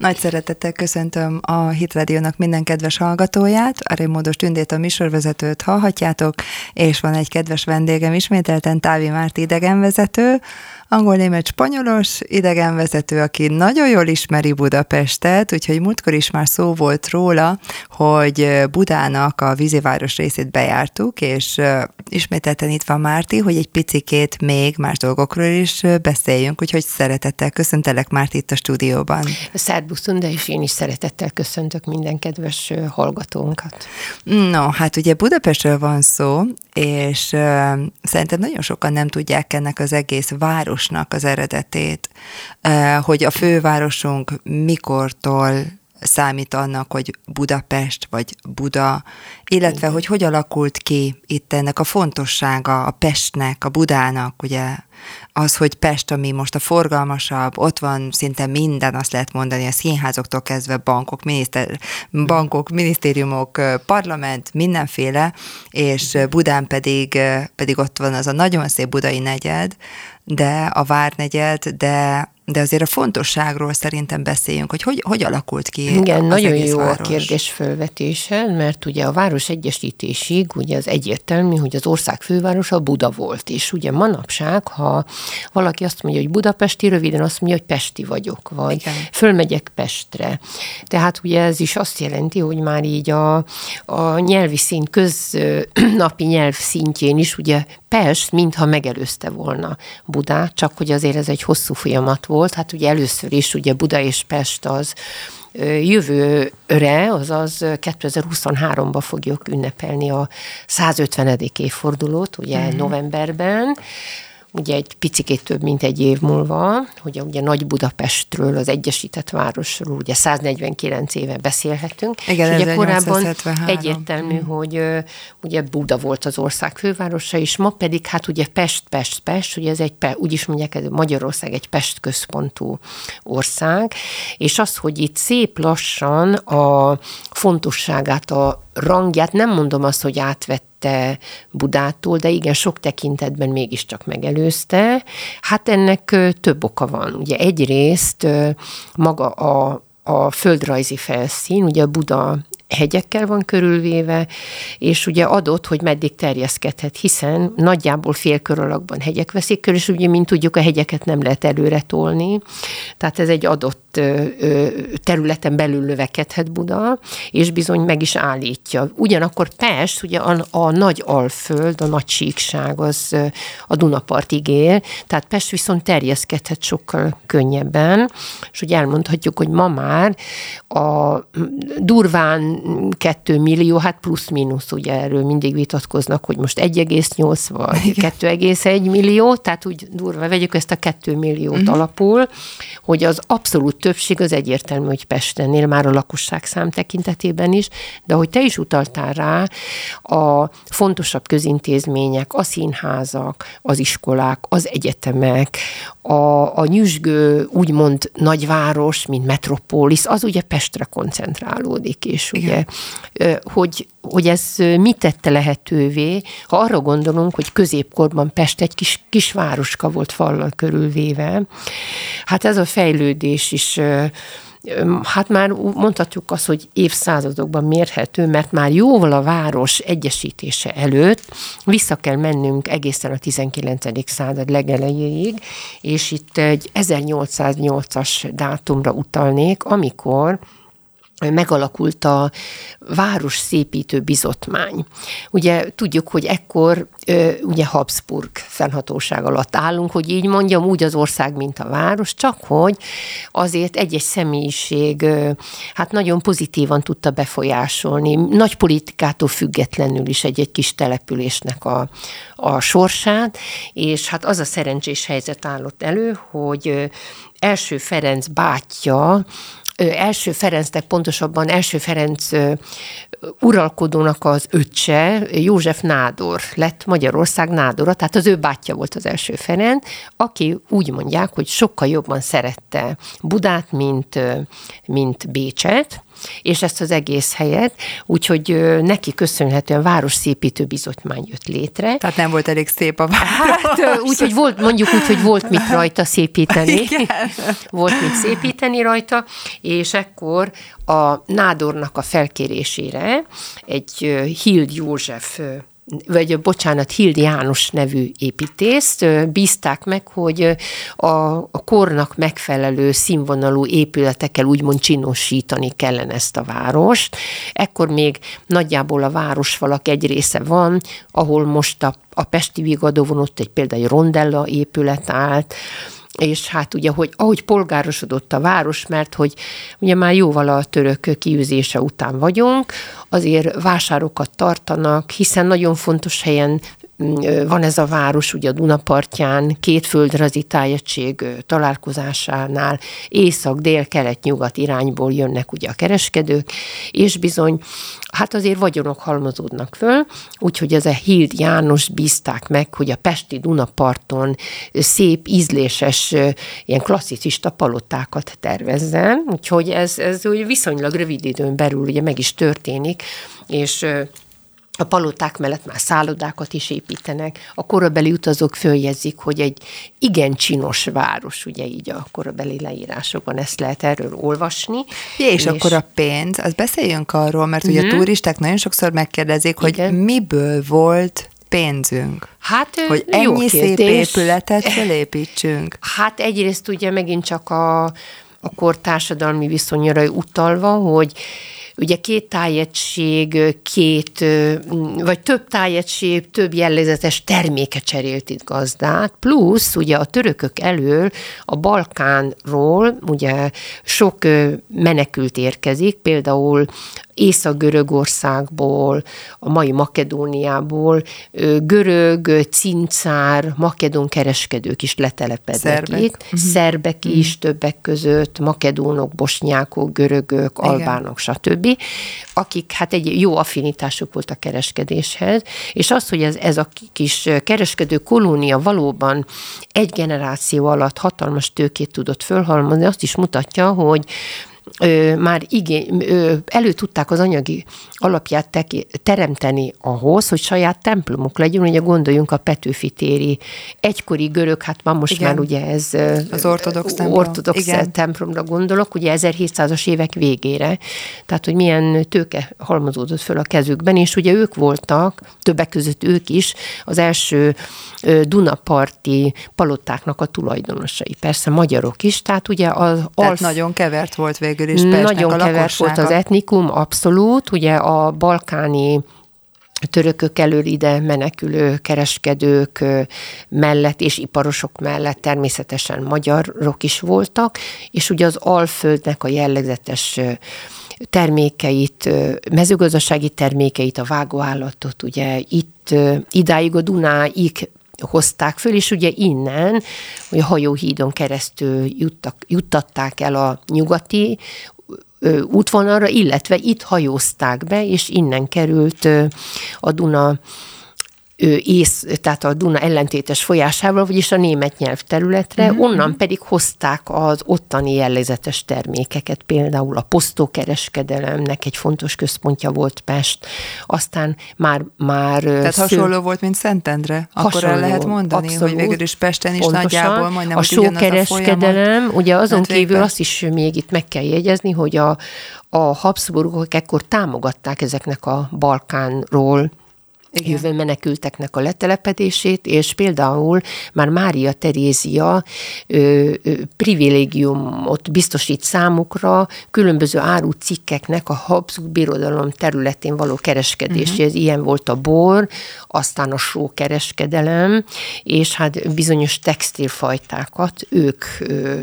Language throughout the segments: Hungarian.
Nagy szeretettel köszöntöm a Hitrádiónak minden kedves hallgatóját, a Rémódos Tündét a műsorvezetőt hallhatjátok, és van egy kedves vendégem ismételten, Távi Márti idegenvezető, angol, német, spanyolos idegenvezető, aki nagyon jól ismeri Budapestet, úgyhogy múltkor is már szó volt róla, hogy Budának a víziváros részét bejártuk, és ismételten itt van Márti, hogy egy picikét még más dolgokról is beszéljünk, úgyhogy szeretettel köszöntelek Márti itt a stúdióban. Szerbuszun, de és én is szeretettel köszöntök minden kedves hallgatónkat. No, hát ugye Budapestről van szó, és uh, szerintem nagyon sokan nem tudják ennek az egész városnak az eredetét, uh, hogy a fővárosunk mikortól számít annak, hogy Budapest vagy Buda, illetve hogy hogy alakult ki itt ennek a fontossága a Pestnek, a Budának, ugye az, hogy Pest, ami most a forgalmasabb, ott van szinte minden, azt lehet mondani, a színházoktól kezdve bankok, miniszter, bankok, minisztériumok, parlament, mindenféle, és Budán pedig, pedig ott van az a nagyon szép budai negyed, de a Várnegyed, de de azért a fontosságról szerintem beszéljünk, hogy hogy, hogy alakult ki Igen, az nagyon egész jó város. a kérdés fölvetése, mert ugye a város egyesítésig ugye az egyértelmű, hogy az ország fővárosa Buda volt, és ugye manapság, ha valaki azt mondja, hogy budapesti, röviden azt mondja, hogy pesti vagyok, vagy Igen. fölmegyek Pestre. Tehát ugye ez is azt jelenti, hogy már így a, a nyelvi szint, köznapi nyelv szintjén is ugye Pest mintha megelőzte volna Budát, csak hogy azért ez egy hosszú folyamat volt. Hát ugye először is ugye Buda és Pest az jövőre, azaz 2023-ban fogjuk ünnepelni a 150. évfordulót, ugye uh-huh. novemberben, ugye egy picikét több, mint egy év múlva, hogy ugye Nagy Budapestről, az Egyesített Városról ugye 149 éve beszélhetünk. Igen, és ugye korábban egyértelmű, hmm. hogy ugye Buda volt az ország fővárosa, és ma pedig hát ugye Pest, Pest, Pest, ugye ez egy, úgy is mondják, ez Magyarország egy Pest központú ország, és az, hogy itt szép lassan a fontosságát, a rangját, nem mondom azt, hogy átvette Budától, de igen, sok tekintetben mégiscsak megelőzte. Hát ennek több oka van. Ugye egyrészt maga a a földrajzi felszín, ugye a Buda hegyekkel van körülvéve, és ugye adott, hogy meddig terjeszkedhet, hiszen nagyjából félkör alakban hegyek veszik körül, és ugye, mint tudjuk, a hegyeket nem lehet előre tolni, tehát ez egy adott területen belül növekedhet Buda, és bizony meg is állítja. Ugyanakkor Pest, ugye a, a nagy alföld, a nagy síkság az a Dunapartig él, tehát Pest viszont terjeszkedhet sokkal könnyebben, és ugye elmondhatjuk, hogy ma már a durván 2 millió, hát plusz-minusz, ugye erről mindig vitatkoznak, hogy most 1,8 vagy 2,1 millió, tehát úgy durva vegyük ezt a 2 milliót uh-huh. alapul, hogy az abszolút többség az egyértelmű, hogy Pestennél már a lakosság szám tekintetében is, de hogy te is utaltál rá, a fontosabb közintézmények, a színházak, az iskolák, az egyetemek, a, a nyüzsgő, úgymond nagyváros, mint metropolis, az ugye Pestre koncentrálódik, és ugye, hogy, hogy ez mit tette lehetővé, ha arra gondolunk, hogy középkorban Pest egy kis, kis városka volt fallal körülvéve, hát ez a fejlődés is hát már mondhatjuk azt, hogy évszázadokban mérhető, mert már jóval a város egyesítése előtt vissza kell mennünk egészen a 19. század legelejéig, és itt egy 1808-as dátumra utalnék, amikor megalakult a város szépítő bizotmány. Ugye tudjuk, hogy ekkor ugye Habsburg fennhatóság alatt állunk, hogy így mondjam, úgy az ország, mint a város, csak hogy azért egy-egy személyiség hát nagyon pozitívan tudta befolyásolni, nagy politikától függetlenül is egy-egy kis településnek a, a sorsát, és hát az a szerencsés helyzet állott elő, hogy első Ferenc bátyja első Ferencnek, pontosabban első Ferenc uralkodónak az öccse, József Nádor lett Magyarország Nádora, tehát az ő bátyja volt az első Ferenc, aki úgy mondják, hogy sokkal jobban szerette Budát, mint, mint Bécset, és ezt az egész helyet, úgyhogy neki köszönhetően városszépítő bizotmány jött létre. Tehát nem volt elég szép a város. Hát úgyhogy volt, mondjuk úgy, hogy volt mit rajta szépíteni. Igen. Volt mit szépíteni rajta, és ekkor a nádornak a felkérésére egy Hild József vagy bocsánat, Hild János nevű építészt bízták meg, hogy a, a kornak megfelelő színvonalú épületekkel úgymond csinosítani kellene ezt a várost. Ekkor még nagyjából a városfalak egy része van, ahol most a, a Pesti Vigadóvon ott egy például egy rondella épület állt, és hát ugye, hogy ahogy polgárosodott a város, mert hogy ugye már jóval a török kiűzése után vagyunk, azért vásárokat tartanak, hiszen nagyon fontos helyen van ez a város, ugye a Dunapartján, két földrajzi tájegység találkozásánál észak, dél, kelet, nyugat irányból jönnek ugye a kereskedők, és bizony, hát azért vagyonok halmozódnak föl, úgyhogy ez a Hild János bízták meg, hogy a Pesti Dunaparton szép, ízléses, ilyen klasszicista palotákat tervezzen, úgyhogy ez, ez úgy viszonylag rövid időn belül ugye meg is történik, és a paloták mellett már szállodákat is építenek. A korabeli utazók följegyzik, hogy egy igen csinos város, ugye így a korabeli leírásokban ezt lehet erről olvasni. Ja, és, és akkor a pénz, az beszéljünk arról, mert ugye a mhm. turisták nagyon sokszor megkérdezik, hogy igen. miből volt pénzünk? Hát, hogy ennyi szép épületet felépítsünk. Hát egyrészt ugye megint csak a, a kor társadalmi viszonyra utalva, hogy ugye két tájegység, két, vagy több tájegység, több jellegzetes terméke cserélt itt gazdát, plusz ugye a törökök elől a Balkánról ugye sok menekült érkezik, például Észak-Görögországból, a mai Makedóniából görög, cincár, makedón kereskedők is letelepednek Szerbek. itt. Uh-huh. Szerbek uh-huh. is többek között, makedónok, bosnyákok, görögök, Igen. albánok, stb., akik hát egy jó affinitásuk volt a kereskedéshez, és az, hogy ez, ez a kis kereskedő kolónia valóban egy generáció alatt hatalmas tőkét tudott fölhalmozni, azt is mutatja, hogy ö, már igény, ö, elő tudták az anyagi alapját te, teremteni ahhoz, hogy saját templomok legyen, ugye gondoljunk a Petőfi téri egykori görög, hát van most Igen. már ugye ez az ortodox, templom. ortodox Igen. templomra gondolok, ugye 1700-as évek végére, tehát hogy milyen tőke halmozódott föl a kezükben, és ugye ők voltak, többek között ők is, az első Dunaparti palotáknak a tulajdonosai, persze magyarok is, tehát ugye az... Tehát alf... nagyon kevert volt végül végül is Pestnek Nagyon a kevert volt az etnikum, abszolút. Ugye a balkáni törökök elől ide menekülő kereskedők mellett és iparosok mellett természetesen magyarok is voltak, és ugye az Alföldnek a jellegzetes termékeit, mezőgazdasági termékeit, a vágóállatot, ugye itt idáig a Dunáig hozták föl, és ugye innen, hogy a hajóhídon keresztül juttak, juttatták el a nyugati útvonalra, illetve itt hajózták be, és innen került a Duna ész, tehát a Duna ellentétes folyásával, vagyis a német nyelvterületre, mm-hmm. onnan pedig hozták az ottani jellegzetes termékeket, például a posztókereskedelemnek egy fontos központja volt Pest, aztán már... már tehát sző... hasonló volt, mint Szentendre? Akkor hasonló, el lehet mondani, abszolút, hogy végül is Pesten is pontosan, nagyjából majdnem a sókereskedelem, ugye azon kívül azt is még itt meg kell jegyezni, hogy a, a Habsburgok ekkor támogatták ezeknek a Balkánról. Jövő menekülteknek a letelepedését, és például már Mária Terézia ö, ö, privilégiumot biztosít számukra különböző árucikkeknek a Habsburg birodalom területén való kereskedéséhez. Uh-huh. Ilyen volt a bor, aztán a sókereskedelem, és hát bizonyos textilfajtákat ők ö,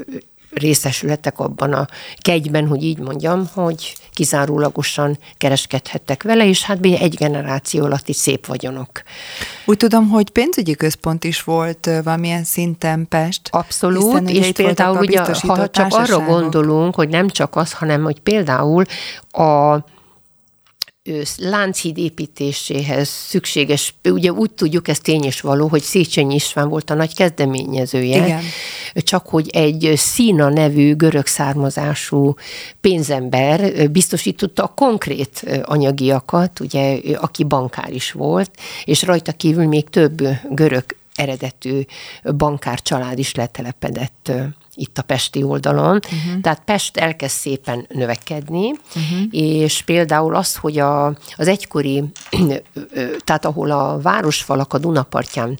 részesülhettek abban a kegyben, hogy így mondjam, hogy kizárólagosan kereskedhettek vele, és hát egy generáció alatt is szép vagyonok. Úgy tudom, hogy pénzügyi központ is volt valamilyen szinten Pest. Abszolút, és például ugye, ha csak arra gondolunk, hogy nem csak az, hanem hogy például a Lánchíd építéséhez szükséges, ugye úgy tudjuk, ez tény és való, hogy Széchenyi István volt a nagy kezdeményezője, Igen. csak hogy egy Szína nevű görög származású pénzember biztosította a konkrét anyagiakat, ugye, aki bankár is volt, és rajta kívül még több görög eredetű bankár család is letelepedett itt a pesti oldalon. Uh-huh. Tehát Pest elkezd szépen növekedni, uh-huh. és például az, hogy a, az egykori, tehát ahol a városfalak a Dunapartján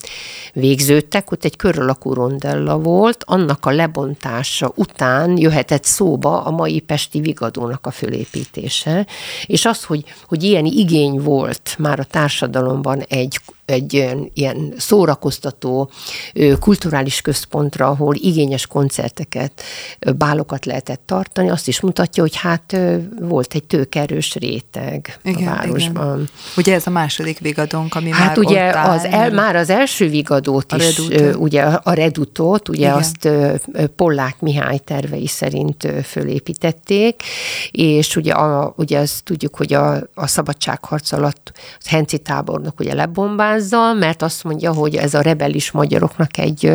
végződtek, ott egy körülakú rondella volt, annak a lebontása után jöhetett szóba a mai pesti vigadónak a fölépítése, és az, hogy, hogy ilyen igény volt már a társadalomban egy egy ilyen, szórakoztató kulturális központra, ahol igényes koncerteket, bálokat lehetett tartani, azt is mutatja, hogy hát volt egy tőkerős réteg igen, a városban. Igen. Ugye ez a második vigadónk, ami hát már ugye ott áll, az el, már az első vigadót a is, redutó. ugye a redutót, ugye igen. azt Pollák Mihály tervei szerint fölépítették, és ugye, a, ugye azt tudjuk, hogy a, a szabadságharc alatt az Henci tábornok ugye lebombált, magyarázza, mert azt mondja, hogy ez a rebelis magyaroknak egy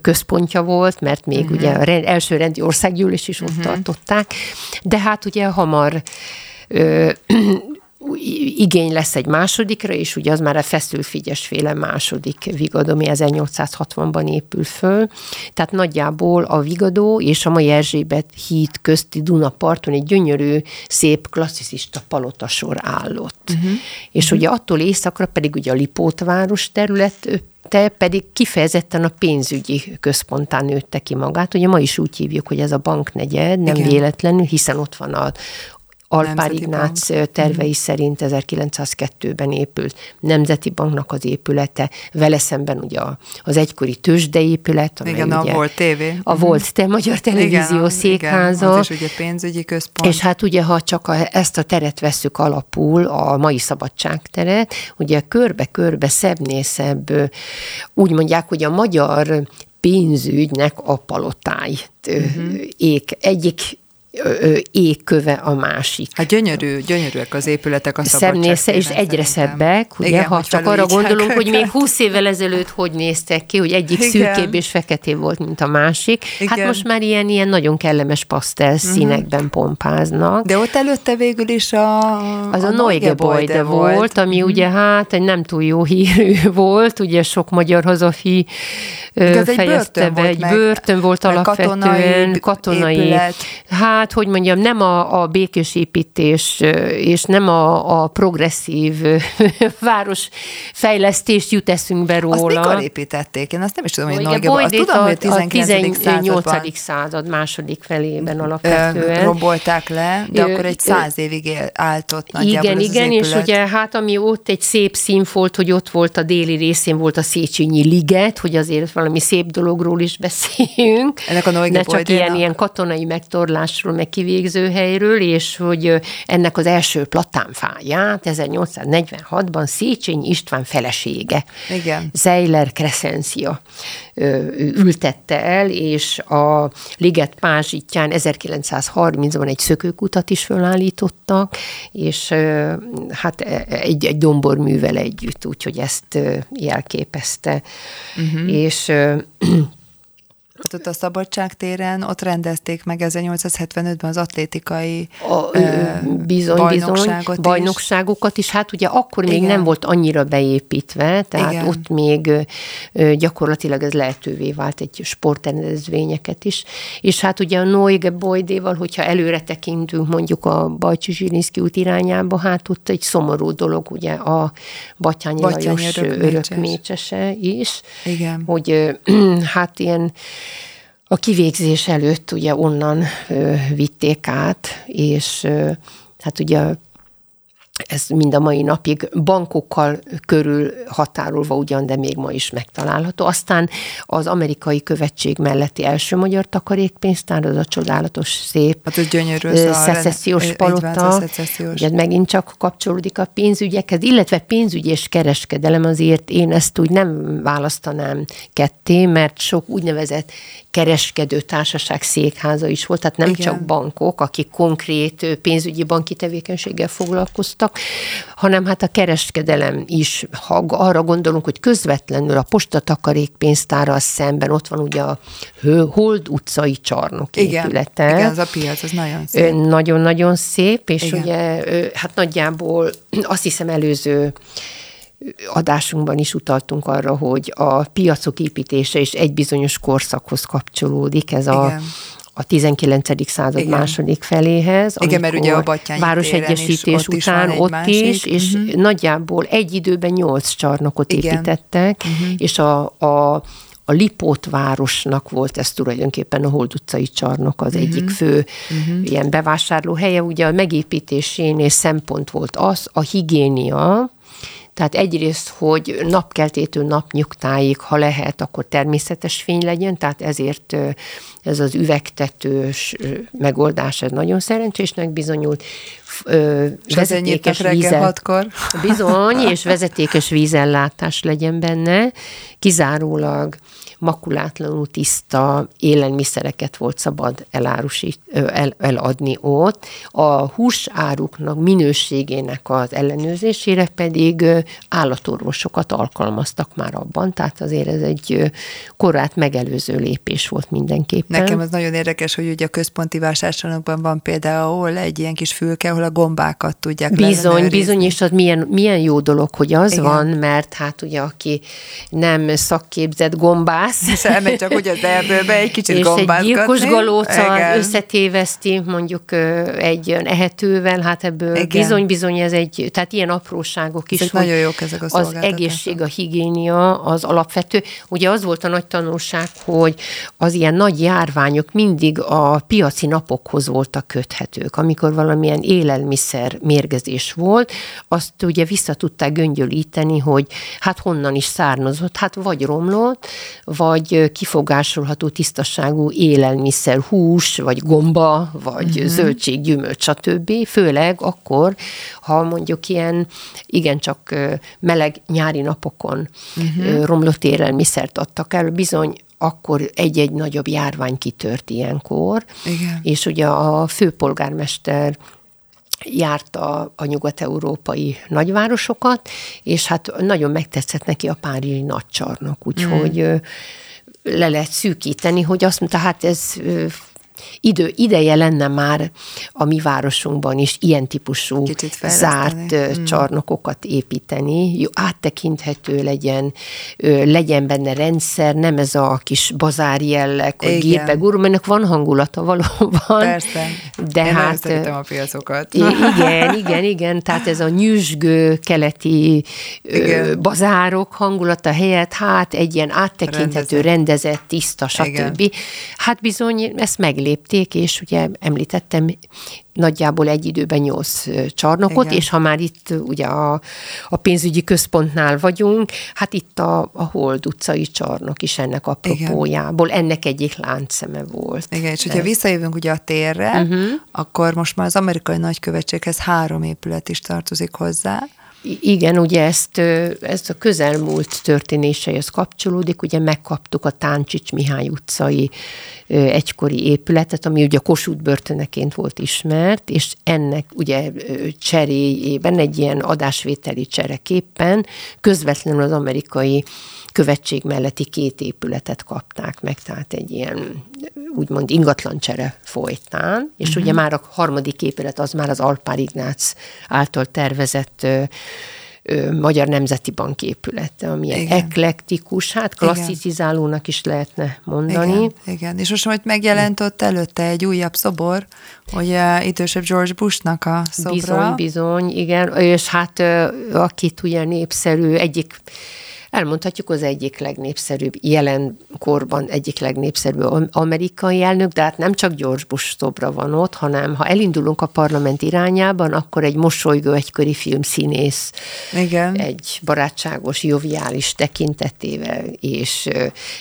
központja volt, mert még uh-huh. ugye a első rendi országgyűlés is ott uh-huh. tartották, de hát ugye hamar ö, igény lesz egy másodikra, és ugye az már a feszülfigyes féle második vigadó, ami 1860-ban épül föl. Tehát nagyjából a vigadó és a mai Erzsébet híd közti Dunaparton egy gyönyörű, szép, klasszicista palotasor állott. Uh-huh. És uh-huh. ugye attól északra pedig ugye a Lipótváros terület te pedig kifejezetten a pénzügyi központán nőtte ki magát. Ugye ma is úgy hívjuk, hogy ez a banknegyed, nem Igen. véletlenül, hiszen ott van a, Alpár Ignác Bank. tervei uh-huh. szerint 1902-ben épült Nemzeti Banknak az épülete, vele szemben ugye az egykori tőzsdeépület. Igen, ugye, a volt tévé. A volt te Magyar Televízió igen, székháza. Igen, az is ugye pénzügyi központ. És hát ugye, ha csak a, ezt a teret veszük alapul, a mai szabadságteret, ugye körbe-körbe szebbnél szebb, úgy mondják, hogy a magyar pénzügynek a palotáj uh-huh. ék. Egyik égköve a másik. Hát gyönyörű, gyönyörűek az épületek a Szemnésze, és egyre szebbek, ugye, Igen, ha csak arra gondolunk, hogy még húsz évvel ezelőtt hogy néztek ki, hogy egyik Igen. szürkébb és feketé volt, mint a másik. Hát Igen. Hát most már ilyen, ilyen nagyon kellemes pasztel mhm. színekben uh-huh. pompáznak. De ott előtte végül is a... Az a, a Neugebäude volt, volt, ami uh-huh. ugye hát egy nem túl jó hírű volt, ugye sok magyar hazafi fejezte be, egy börtön volt alapvetően, katonai, katonai hát hát, hogy mondjam, nem a, a békés építés és nem a, a progresszív városfejlesztés jut eszünkbe róla. Azt mikor építették? Én azt nem is tudom, hogy Norgeban. Azt tudom, hogy a 19. 18. század második felében alapvetően. Rombolták le, de akkor egy száz évig állt ott nagyjából Igen, igen, és ugye hát ami ott egy szép színfolt, hogy ott volt a déli részén volt a Széchenyi liget, hogy azért valami szép dologról is beszéljünk. Ennek a Ne csak ilyen, ilyen katonai megtorlásról, meg kivégző helyről, és hogy ennek az első platánfáját 1846-ban Széchenyi István felesége, Igen. Zeiler Crescencia ültette el, és a Liget Pázsitján 1930-ban egy szökőkutat is fölállítottak, és hát e, egy, egy domborművel együtt, úgyhogy ezt jelképezte. Uh-huh. És ott a Szabadságtéren, ott rendezték meg 1875-ben az atlétikai a, ö, bizony, bajnokságot, bizony, is. bajnokságokat is. Hát ugye akkor még Igen. nem volt annyira beépítve, tehát Igen. ott még ö, gyakorlatilag ez lehetővé vált egy sportrendezvényeket is. És hát ugye a Noige Bojdéval, hogyha előre tekintünk mondjuk a Bajcsi Zsirinszki út irányába, hát ott egy szomorú dolog ugye a Batyányi, Batyányi Lajos örökmécsese is. Igen. Hogy hát ilyen a kivégzés előtt ugye onnan ö, vitték át, és ö, hát ugye ez mind a mai napig bankokkal körül határolva ugyan, de még ma is megtalálható. Aztán az amerikai követség melletti első magyar takarékpénztár, az a csodálatos, szép hát ez gyönyörű, szecessziós palota. Ugye megint csak kapcsolódik a pénzügyekhez, illetve pénzügy és kereskedelem azért én ezt úgy nem választanám ketté, mert sok úgynevezett kereskedő társaság székháza is volt, tehát nem Igen. csak bankok, akik konkrét pénzügyi banki tevékenységgel foglalkoztak, hanem hát a kereskedelem is, ha arra gondolunk, hogy közvetlenül a postatakarékpénztárral szemben ott van ugye a Hold utcai csarnok igen, épülete. Igen, az a piac, az nagyon szép. Nagyon-nagyon szép, és igen. ugye hát nagyjából azt hiszem előző adásunkban is utaltunk arra, hogy a piacok építése is egy bizonyos korszakhoz kapcsolódik, ez a, Igen. a 19. század Igen. második feléhez. Igen, mert ugye a Battyányi városegyesítés után is ott másik. is, és uh-huh. nagyjából egy időben nyolc csarnokot Igen. építettek, uh-huh. és a, a a Lipót városnak volt ez tulajdonképpen a Hold utcai csarnok az uh-huh. egyik fő uh-huh. ilyen bevásárló helye. Ugye a megépítésénél szempont volt az, a higiénia, tehát egyrészt, hogy napkeltétől napnyugtáig, ha lehet, akkor természetes fény legyen, tehát ezért ez az üvegtetős megoldás ez nagyon szerencsésnek bizonyult. És vezetékes reggel hatkor. Bizony, és vezetékes vízellátás legyen benne, kizárólag makulátlanul tiszta élelmiszereket volt szabad elárusít, el, eladni ott. A húsáruknak minőségének az ellenőrzésére pedig állatorvosokat alkalmaztak már abban, tehát azért ez egy korát megelőző lépés volt mindenképpen. Nekem az nagyon érdekes, hogy ugye a központi vásárcsarnokban van például egy ilyen kis fülke, ahol a gombákat tudják Bizony, bizony, és az milyen, milyen jó dolog, hogy az Igen. van, mert hát ugye aki nem szakképzett gombá, gombász. És elmegy csak úgy az erdőbe egy kicsit És egy gyilkos galóca összetéveszti mondjuk egy ehetővel, hát ebből bizony-bizony ez egy, tehát ilyen apróságok is. Ezek nagyon jók ezek a Az egészség, a higiénia az alapvető. Ugye az volt a nagy tanulság, hogy az ilyen nagy járványok mindig a piaci napokhoz voltak köthetők. Amikor valamilyen élelmiszer mérgezés volt, azt ugye vissza tudták göngyölíteni, hogy hát honnan is származott, hát vagy romlott, vagy kifogásolható tisztaságú élelmiszer, hús, vagy gomba, vagy uh-huh. zöldség, gyümölcs, stb. Főleg akkor, ha mondjuk ilyen igencsak meleg nyári napokon uh-huh. romlott élelmiszert adtak el, bizony akkor egy-egy nagyobb járvány kitört ilyenkor, Igen. és ugye a főpolgármester járta a nyugat-európai nagyvárosokat, és hát nagyon megtetszett neki a párizsi nagycsarnok, úgyhogy mm. le lehet szűkíteni, hogy azt mondta, hát ez idő, ideje lenne már a mi városunkban is ilyen típusú zárt mm. csarnokokat építeni, jó, áttekinthető legyen, legyen benne rendszer, nem ez a kis bazár jelleg, hogy gépek, úr, ennek van hangulata valóban. Persze. De Én hát, a piacokat. Igen, igen, igen, tehát ez a nyüzsgő keleti igen. bazárok hangulata helyett, hát egy ilyen áttekinthető, rendezett, rendezett tiszta, stb. Igen. Hát bizony, ezt meg lépték, és ugye említettem nagyjából egy időben nyolc csarnokot, Igen. és ha már itt ugye a, a pénzügyi központnál vagyunk, hát itt a, a Hold utcai csarnok is ennek apropójából, Igen. ennek egyik láncszeme volt. Igen, és hogyha visszajövünk ugye a térre, uh-huh. akkor most már az amerikai nagykövetséghez három épület is tartozik hozzá. Igen, ugye ezt, ezt a közelmúlt történéseihez kapcsolódik, ugye megkaptuk a Táncsics Mihály utcai egykori épületet, ami ugye Kossuth börtöneként volt ismert, és ennek ugye cseréjében egy ilyen adásvételi csereképpen közvetlenül az amerikai követség melletti két épületet kapták meg, tehát egy ilyen úgymond ingatlancsere folytán, és uh-huh. ugye már a harmadik épület az már az Alpár Ignác által tervezett Magyar Nemzeti Bank épülete, ami igen. eklektikus, hát klasszicizálónak is lehetne mondani. Igen, igen. és most majd megjelent ott előtte egy újabb szobor, hogy idősebb George Bushnak a szobra. Bizony, bizony, igen, és hát akit ugye népszerű, egyik elmondhatjuk az egyik legnépszerűbb, jelenkorban egyik legnépszerűbb amerikai elnök, de hát nem csak George Bush szobra van ott, hanem ha elindulunk a parlament irányában, akkor egy mosolygó egyköri filmszínész, Igen. egy barátságos, joviális tekintetével és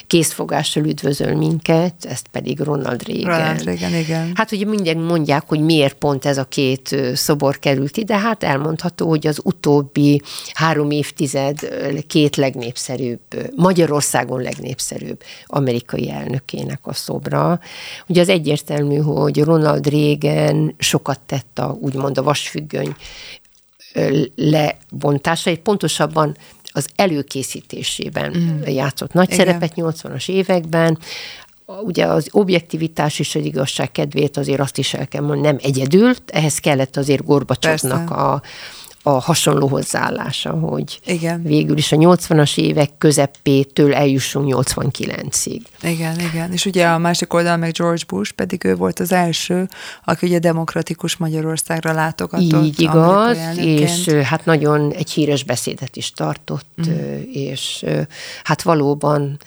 készfogással üdvözöl minket, ezt pedig Ronald Reagan. Ronald Reagan, igen. Hát ugye minden mondják, hogy miért pont ez a két szobor került ide, hát elmondható, hogy az utóbbi három évtized két legnépszerűbb legnépszerűbb, Magyarországon legnépszerűbb amerikai elnökének a szobra. Ugye az egyértelmű, hogy Ronald Reagan sokat tett a úgymond a vasfüggöny lebontása, pontosabban az előkészítésében mm. játszott nagy Igen. szerepet 80-as években, ugye az objektivitás és az igazság kedvéért azért azt is el kell mondani, nem egyedül, ehhez kellett azért Gorbacsovnak a, a hasonló hozzáállása, hogy igen. végül is a 80-as évek közepétől eljussunk 89-ig. Igen, igen. És ugye a másik oldal meg George Bush, pedig ő volt az első, aki ugye demokratikus Magyarországra látogatott. Így igaz, és hát nagyon egy híres beszédet is tartott, mm. és hát valóban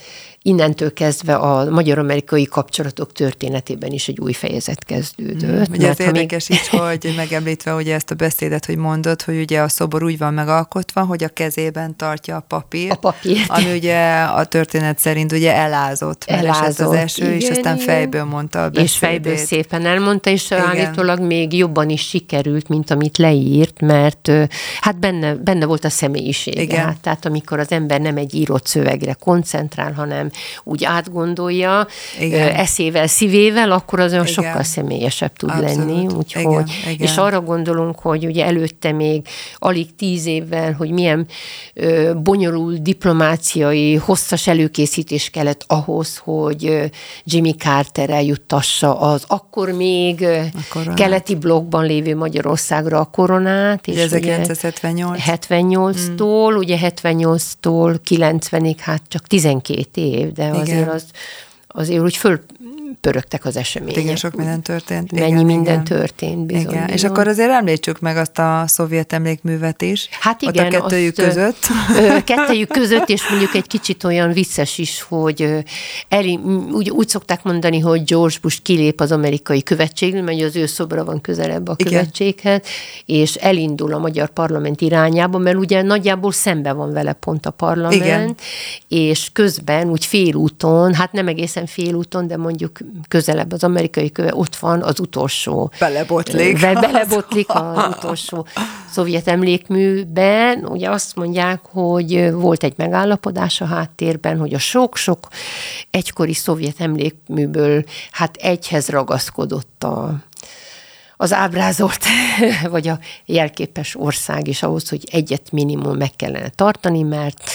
innentől kezdve a magyar-amerikai kapcsolatok történetében is egy új fejezet kezdődött. Mm, ugye ez érdekes még... is, hogy megemlítve ugye ezt a beszédet, hogy mondod, hogy ugye a szobor úgy van megalkotva, hogy a kezében tartja a papír. A papír. Ami ugye a történet szerint ugye elázott. Elázott. az eső, igen, és aztán igen. fejből mondta a beszédét. És fejből szépen elmondta, és igen. állítólag még jobban is sikerült, mint amit leírt, mert hát benne, benne volt a személyisége. Igen. Hát, tehát amikor az ember nem egy írott szövegre koncentrál, hanem úgy átgondolja igen. eszével, szívével, akkor az olyan igen. sokkal személyesebb tud Abszolút. lenni. Úgyhogy, igen, igen. És arra gondolunk, hogy ugye előtte még alig tíz évvel, hogy milyen ö, bonyolult diplomáciai, hosszas előkészítés kellett ahhoz, hogy Jimmy Carter eljuttassa az akkor még keleti blokkban lévő Magyarországra a koronát. És 1978. 78-tól, mm. ugye 78-tól 90-ig, hát csak 12 év év, de Igen. azért az azért úgy föl pörögtek az események. Igen, sok minden történt. Mennyi igen, minden igen. történt bizony. Igen. És akkor azért említsük meg azt a szovjet emlékművet is. Hát igen. Ott a kettőjük azt, között. Kettőjük között, és mondjuk egy kicsit olyan vicces is, hogy Eli, úgy, úgy szokták mondani, hogy George Bush kilép az amerikai követségről, mert az ő szobra van közelebb a igen. követséghez, és elindul a magyar parlament irányába, mert ugye nagyjából szembe van vele pont a parlament, igen. és közben úgy félúton, hát nem egészen félúton, de mondjuk közelebb az amerikai köve, ott van az utolsó. Belebotlik. Be, belebotlik az utolsó szovjet emlékműben. Ugye azt mondják, hogy volt egy megállapodás a háttérben, hogy a sok-sok egykori szovjet emlékműből hát egyhez ragaszkodott a, az ábrázolt, vagy a jelképes ország is ahhoz, hogy egyet minimum meg kellene tartani, mert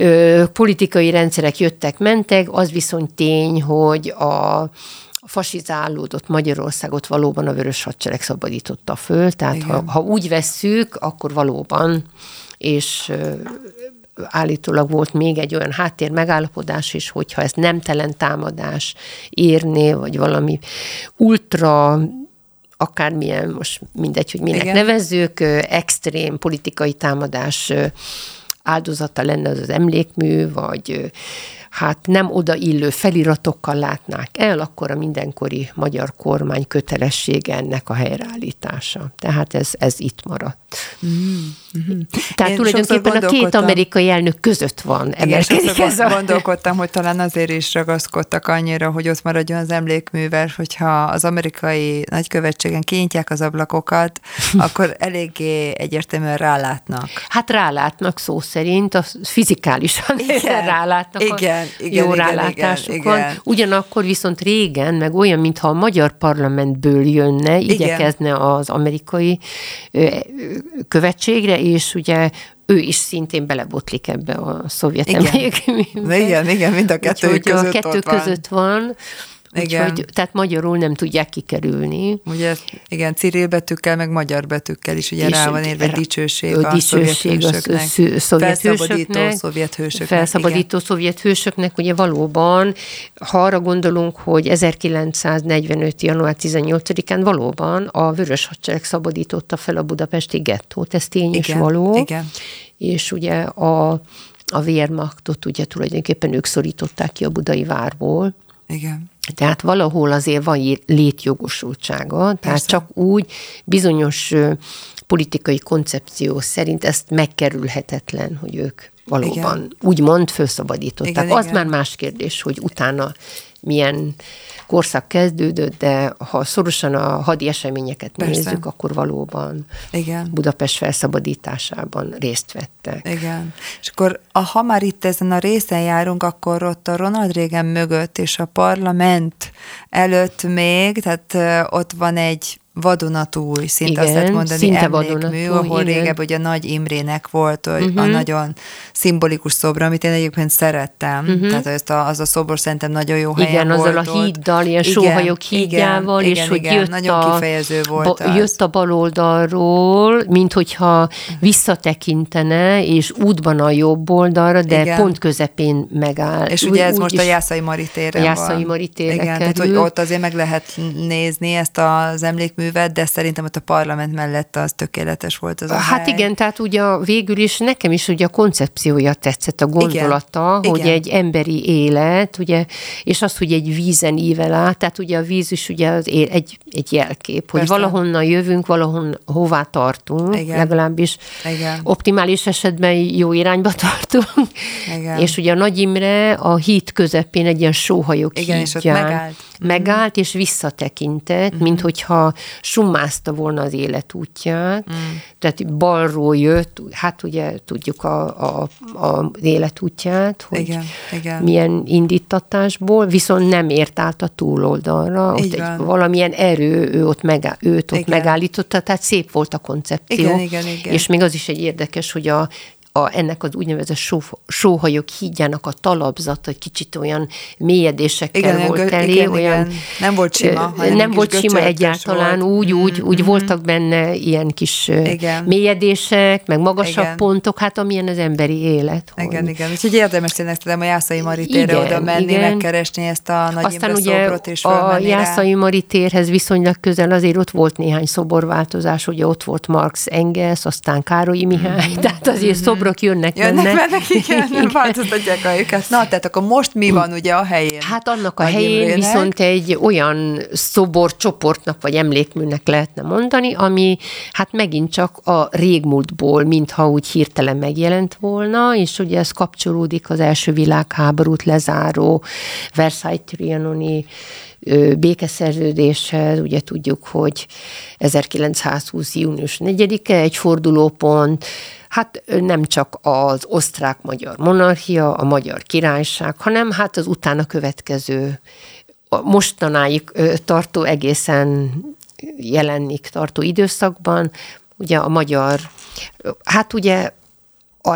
ö, politikai rendszerek jöttek, mentek, az viszont tény, hogy a fasizálódott Magyarországot valóban a Vörös Hadsereg szabadította föl, tehát ha, ha úgy vesszük, akkor valóban, és állítólag volt még egy olyan háttér megállapodás is, hogyha ez nemtelen támadás érné, vagy valami ultra akármilyen, most mindegy, hogy minek Igen. nevezzük, extrém politikai támadás áldozata lenne az az emlékmű, vagy hát nem odaillő feliratokkal látnák el, akkor a mindenkori magyar kormány kötelessége ennek a helyreállítása. Tehát ez, ez itt maradt. Mm-hmm. Tehát Én tulajdonképpen a két amerikai elnök között van emelkedik ez a... Gondolkodtam, hogy talán azért is ragaszkodtak annyira, hogy ott maradjon az emlékművel, hogyha az amerikai nagykövetségen kinyitják az ablakokat, akkor eléggé egyértelműen rálátnak. Hát rálátnak szó szerint, a fizikálisan igen, rálátnak. Igen, igen, jó igen, rálátásuk igen, van. Igen. Ugyanakkor viszont régen, meg olyan, mintha a magyar parlamentből jönne, igen. igyekezne az amerikai követségre, és ugye ő is szintén belebotlik ebbe a szovjet igen. Igen, igen, mind a kettő Úgyhogy között a kettő között van. Igen. Úgyhogy, tehát magyarul nem tudják kikerülni. Ugye, igen, Cyril betűkkel, meg magyar betűkkel is ugye és rá van érve dicsőség a, a dicsőség a szovjet Felszabadító szovjet hősöknek. Felszabadító igen. szovjet hősöknek, ugye valóban, ha arra gondolunk, hogy 1945. január 18-án valóban a Vörös Hadsereg szabadította fel a budapesti gettót, ez tény igen, és való. Igen. És ugye a, a Wehrmachtot ugye tulajdonképpen ők szorították ki a budai várból. Igen. Tehát valahol azért van létjogosultsága, Persze. tehát csak úgy bizonyos politikai koncepció szerint ezt megkerülhetetlen, hogy ők valóban igen. úgymond felszabadították. Igen, az igen. már más kérdés, hogy utána milyen korszak kezdődött, de ha szorosan a hadi eseményeket Persze. nézzük, akkor valóban Igen. Budapest felszabadításában részt vettek. Igen. És akkor, a, ha már itt ezen a részen járunk, akkor ott a Ronald Reagan mögött és a parlament előtt még, tehát ott van egy vadonatúj, szinte igen, azt lehet mondani, szinte emlékmű, ahol igen. régebb ugye Nagy Imrének volt uh-huh. a mhm. nagyon szimbolikus szobra, amit én egyébként szerettem. Uh-huh. Tehát az a, az a szobor szerintem nagyon jó helyen igen, volt. Azzal a híddal, ilyen igen, sóhajok hídjával, igen, és igen, hogy igen, jött, nagyon a, kifejező volt ba, jött a baloldalról, mint hogyha visszatekintene, és útban a jobb oldalra, de igen. pont közepén megáll. És ugye ez úgy most a Jászai Mari téren Jászai Mari téren Igen, kerül. tehát hogy ott azért meg lehet nézni ezt az emlékmű művet, de szerintem ott a parlament mellett az tökéletes volt az a Hát hely. igen, tehát ugye végül is nekem is ugye a koncepciója tetszett, a gondolata, igen, hogy igen. egy emberi élet, ugye, és az, hogy egy vízen ível át, tehát ugye a víz is ugye az él, egy, egy jelkép, hogy Persze. valahonnan jövünk, valahon hová tartunk, igen. legalábbis igen. optimális esetben jó irányba tartunk, igen. és ugye a Nagy Imre a híd közepén egy ilyen sóhajok Igen, hídján, és ott megállt. Megállt, és visszatekintett, mm-hmm. mint hogyha summázta volna az életútját, mm. tehát balról jött, hát ugye tudjuk a, a, a, az életútját, hogy igen, igen. milyen indítatásból, viszont nem ért át a túloldalra, ott egy, valamilyen erő ő ott megá, őt ott igen. megállította, tehát szép volt a koncepció. Igen, igen, igen. És még az is egy érdekes, hogy a a, ennek az úgynevezett só, sóhajok hídjának a talapzat, egy kicsit olyan mélyedésekkel igen, volt elé. Igen, olyan, igen. Nem volt sima. Nem volt sima egyáltalán, volt. úgy, úgy, úgy mm-hmm. voltak benne ilyen kis igen. mélyedések, meg magasabb igen. pontok, hát amilyen az emberi élet. Hogy... Igen, igen. Úgyhogy érdemes tényleg a Jászai Maritérre oda menni, igen. megkeresni ezt a nagy Aztán ugye és a Jászai Maritérhez viszonylag közel azért ott volt néhány szoborváltozás, ugye ott volt Marx Engels, aztán Károly Mihály, mm-hmm. tehát azért mm-hmm. Szobor szobrok jönnek, jönnek mennek. mennek igen, igen. változtatják a őket. Na, tehát akkor most mi van ugye a helyén? Hát annak a helyén Imrének. viszont egy olyan szoborcsoportnak vagy emlékműnek lehetne mondani, ami hát megint csak a régmúltból, mintha úgy hirtelen megjelent volna, és ugye ez kapcsolódik az első világháborút lezáró Versailles Békeszerződéshez, ugye tudjuk, hogy 1920. június 4-e egy fordulópont, hát nem csak az osztrák-magyar monarchia, a magyar királyság, hanem hát az utána következő, mostanáig tartó egészen jelenik tartó időszakban, ugye a magyar, hát ugye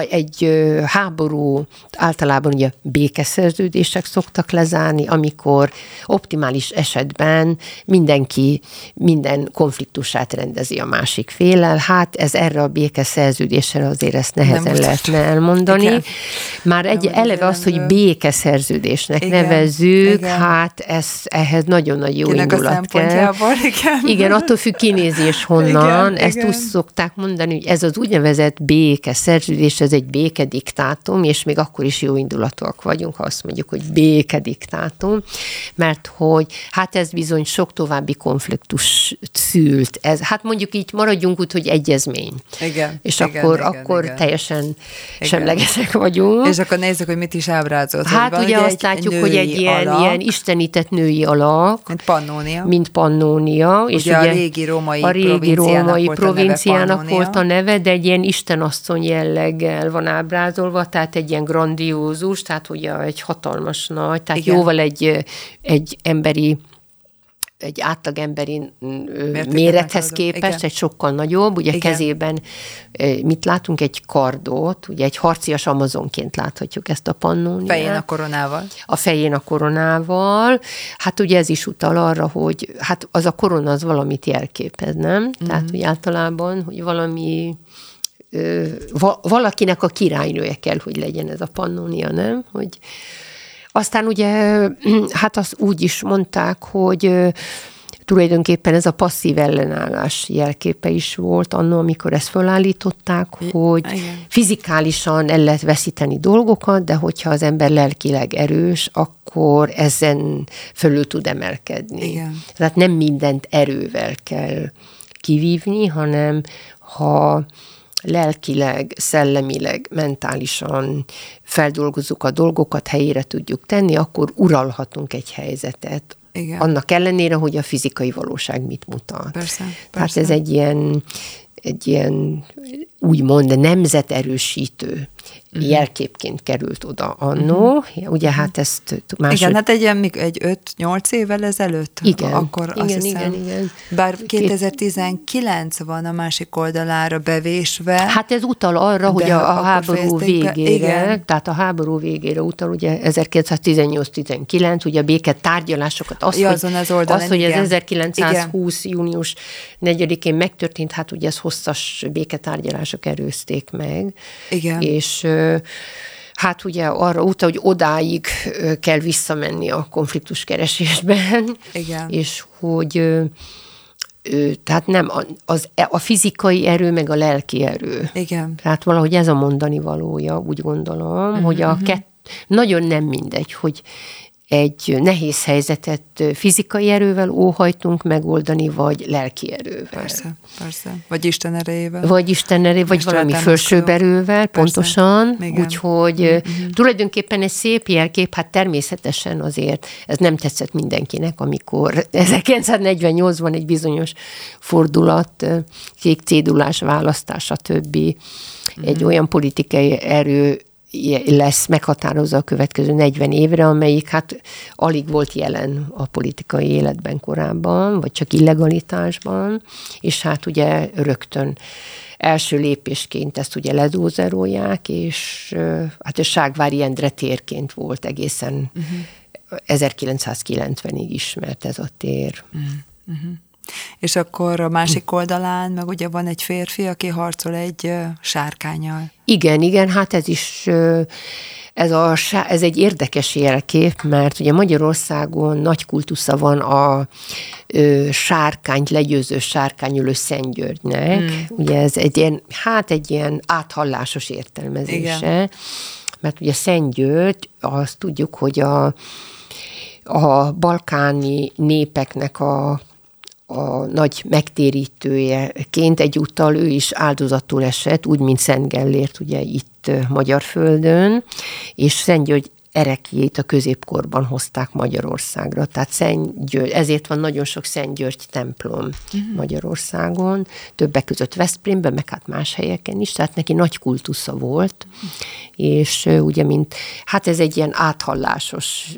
egy háború általában ugye békeszerződések szoktak lezárni, amikor optimális esetben mindenki minden konfliktusát rendezi a másik félel. Hát ez erre a békeszerződésre azért ezt nehezen lehetne elmondani. Igen. Már egy Nem eleve azt, hogy békeszerződésnek igen. nevezzük, igen. hát ez, ehhez nagyon nagy jó Kinek indulat kell. Igen. igen, attól függ kinézés honnan. Igen, ezt igen. úgy szokták mondani, hogy ez az úgynevezett békeszerződés, ez egy békediktátum, és még akkor is jó indulatúak vagyunk, ha azt mondjuk, hogy békediktátum, mert hogy hát ez bizony sok további konfliktus szült. Ez, hát mondjuk így maradjunk úgy, hogy egyezmény. Igen. És igen, akkor, igen, akkor igen. teljesen igen. semlegesek vagyunk. És akkor nézzük, hogy mit is ábrázolt. Hát ugye azt látjuk, hogy egy ilyen, alak, ilyen istenített női alak. Mint Pannónia. Mint Pannónia. Ugye és ugye a régi római a régi római provinciának volt a neve, de egy ilyen istenasszony jelleggel van ábrázolva, tehát egy ilyen grandiózus, tehát ugye egy hatalmas nagy, tehát Igen. jóval egy, egy emberi egy átlag-emberi mérethez képest, Igen. egy sokkal nagyobb, ugye Igen. kezében mit látunk? Egy kardot, ugye egy harcias amazonként láthatjuk ezt a pannóniát. Fején a koronával. A fején a koronával. Hát ugye ez is utal arra, hogy hát az a korona az valamit jelképez, nem? Mm-hmm. Tehát, hogy általában, hogy valami valakinek a királynője kell, hogy legyen ez a pannónia, nem? Hogy aztán ugye, hát azt úgy is mondták, hogy tulajdonképpen ez a passzív ellenállás jelképe is volt annó, amikor ezt felállították, hogy Igen. fizikálisan el lehet veszíteni dolgokat, de hogyha az ember lelkileg erős, akkor ezen fölül tud emelkedni. Igen. Tehát nem mindent erővel kell kivívni, hanem ha lelkileg, szellemileg, mentálisan feldolgozzuk a dolgokat, helyére tudjuk tenni, akkor uralhatunk egy helyzetet. Igen. Annak ellenére, hogy a fizikai valóság mit mutat. Persze, persze. Tehát ez egy ilyen, egy ilyen úgymond nemzeterősítő uh-huh. jelképként került oda annó. Uh-huh. Ugye hát ezt másod... Igen, hát egy, ilyen, egy 5-8 évvel ezelőtt. Igen, akkor igen, azt hiszem, igen, igen. Bár 2019 van a másik oldalára bevésve. Hát ez utal arra, hogy a, a háború végére, igen. tehát a háború végére utal, ugye 1918-19, ugye a béke tárgyalásokat, az, ja, hogy, az, oldalán, az, hogy ez 1920. Igen. június 4-én megtörtént, hát ugye ez hosszas béketárgyalások erőzték meg. Igen. És hát ugye arra utal, hogy odáig kell visszamenni a konfliktus keresésben, Igen. és hogy tehát nem az, a fizikai erő, meg a lelki erő. Igen. Tehát valahogy ez a mondani valója, úgy gondolom, uh-huh. hogy a mhm. kett, nagyon nem mindegy, hogy egy nehéz helyzetet fizikai erővel óhajtunk megoldani, vagy lelki erővel. Persze, persze. Vagy Isten erejével. Vagy Isten erejével, vagy Isten valami felsőbb erővel, pontosan. Úgyhogy mm-hmm. tulajdonképpen egy szép jelkép, hát természetesen azért ez nem tetszett mindenkinek, amikor 1948-ban egy bizonyos fordulat, kék cédulás választás, a többi, mm-hmm. egy olyan politikai erő lesz, meghatározza a következő 40 évre, amelyik hát alig volt jelen a politikai életben korábban, vagy csak illegalitásban, és hát ugye rögtön első lépésként ezt ugye ledózerolják, és hát a Ságvári Endre térként volt egészen uh-huh. 1990-ig ismert ez a tér. Uh-huh. És akkor a másik oldalán meg ugye van egy férfi, aki harcol egy sárkányal. Igen, igen, hát ez is ez, a, ez egy érdekes jelkép, mert ugye Magyarországon nagy kultusza van a ö, sárkányt legyőző sárkányülő Szent Györgynek. Hmm. Ugye ez egy ilyen, hát egy ilyen áthallásos értelmezése. Igen. Mert ugye Szent György, azt tudjuk, hogy a, a balkáni népeknek a a nagy megtérítőjeként egyúttal ő is áldozatul esett, úgy, mint Szent Gellért ugye itt magyar földön, és Szent György erekjét a középkorban hozták Magyarországra. Tehát Szent György, ezért van nagyon sok Szent György templom uh-huh. Magyarországon, többek között Veszprémben, meg hát más helyeken is, tehát neki nagy kultusza volt, uh-huh. és ugye, mint, hát ez egy ilyen áthallásos,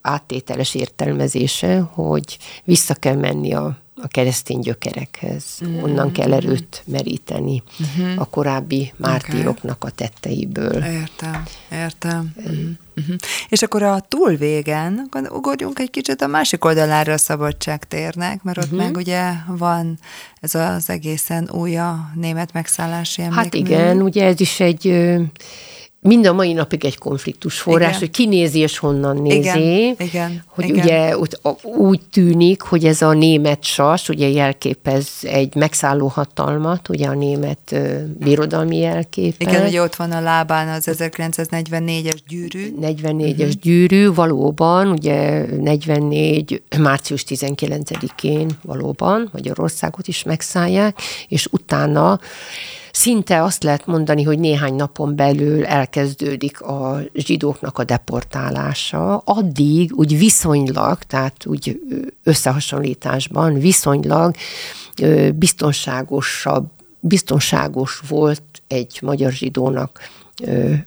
áttételes értelmezése, hogy vissza kell menni a a keresztény gyökerekhez. Mm. Onnan kell erőt meríteni mm-hmm. a korábbi mártíroknak a tetteiből. Értem, értem. Mm. Mm-hmm. És akkor a túlvégen ugorjunk egy kicsit a másik oldalára a szabadságtérnek, mert ott mm-hmm. meg ugye van ez az egészen új a német megszállási emlékmű. Hát igen, ugye ez is egy mind a mai napig egy konfliktus forrás, igen. hogy ki nézi és honnan nézi. Igen, igen, hogy igen. ugye úgy tűnik, hogy ez a német sas, ugye jelképez egy megszálló hatalmat, ugye a német birodalmi jelképe. Igen, ugye ott van a lábán az 1944-es gyűrű. 44-es uh-huh. gyűrű, valóban, ugye 44. március 19-én valóban Magyarországot is megszállják, és utána szinte azt lehet mondani, hogy néhány napon belül elkezdődik a zsidóknak a deportálása. Addig úgy viszonylag, tehát úgy összehasonlításban viszonylag biztonságosabb, biztonságos volt egy magyar zsidónak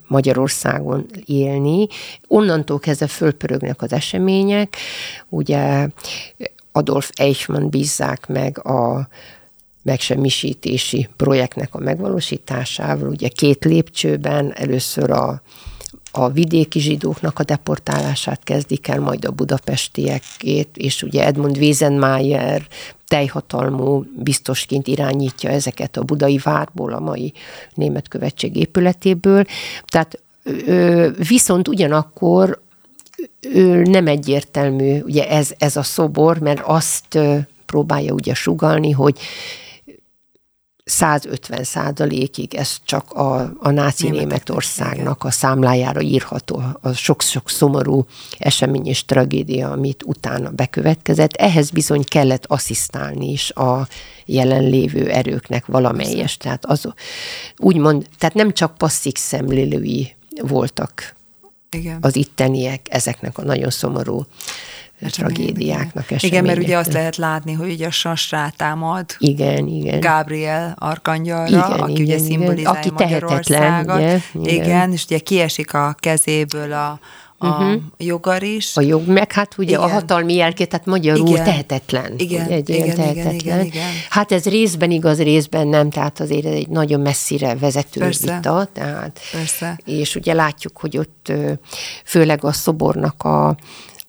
Magyarországon élni. Onnantól kezdve fölpörögnek az események, ugye Adolf Eichmann bízzák meg a megsemmisítési projektnek a megvalósításával, ugye két lépcsőben először a a vidéki zsidóknak a deportálását kezdik el, majd a budapestiekét, és ugye Edmund Wiesenmayer teljhatalmú biztosként irányítja ezeket a budai várból, a mai német követség épületéből. Tehát viszont ugyanakkor nem egyértelmű ugye ez, ez a szobor, mert azt próbálja ugye sugalni, hogy 150 százalékig ez csak a, a náci Németországnak a számlájára írható, a sok-sok szomorú esemény és tragédia, amit utána bekövetkezett. Ehhez bizony kellett asszisztálni is a jelenlévő erőknek valamelyes. Tehát az úgymond, tehát nem csak passzív szemlélői voltak Igen. az itteniek ezeknek a nagyon szomorú tragédiáknak, eseményeknek. Igen, mert ugye azt lehet látni, hogy ugye a sas rátámad. Igen, igen. Gabriel arkangyalra, igen, aki igen, ugye igen. szimbolizálja aki Magyarországot. Ugye? Igen. igen, és ugye kiesik a kezéből a, a uh-huh. jogar is. A jog, meg hát ugye igen. a hatalmi jelké, tehát magyarul igen. tehetetlen. Igen, ugye, egy igen, tehetetlen. Igen, igen, igen. Hát ez részben igaz, részben nem, tehát azért ez egy nagyon messzire vezető Persze. vita. Tehát, Persze. És ugye látjuk, hogy ott főleg a szobornak a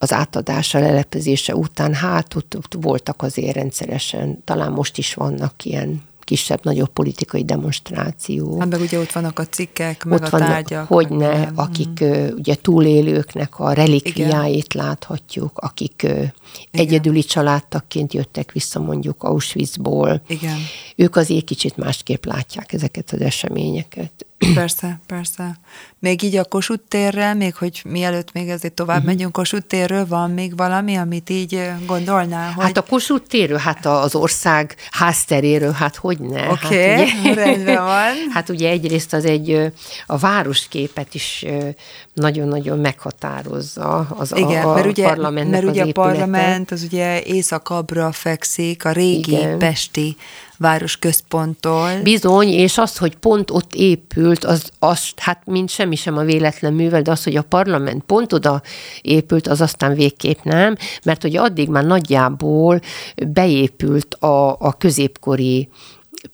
az átadása, lelepezése után, hát ott, ott voltak azért rendszeresen, talán most is vannak ilyen kisebb-nagyobb politikai demonstráció. Hát meg ugye ott vannak a cikkek, meg ott a vannak, tárgyak. Hogyne, meg akik mm. ugye túlélőknek a relikviáit Igen. láthatjuk, akik Igen. egyedüli családtakként jöttek vissza mondjuk Auschwitzból. Igen. Ők azért kicsit másképp látják ezeket az eseményeket. Persze, persze. Még így a Kossuth térrel, még hogy mielőtt még ezért tovább uh-huh. megyünk Kossuth térről, van még valami, amit így gondolnál? Hogy... Hát a Kossuth térről, hát az ország házteréről, hát hogy ne? Oké, okay, hát rendben van. Hát ugye egyrészt az egy, a városképet is nagyon-nagyon meghatározza az Igen, a, mert ugye, parlamentnek mert ugye a parlament az ugye északabbra fekszik, a régi Igen. pesti városközponttól. Bizony, és az, hogy pont ott épült, az, az hát mint semmi sem a véletlen művel, de az, hogy a parlament pont oda épült, az aztán végképp nem, mert hogy addig már nagyjából beépült a, a középkori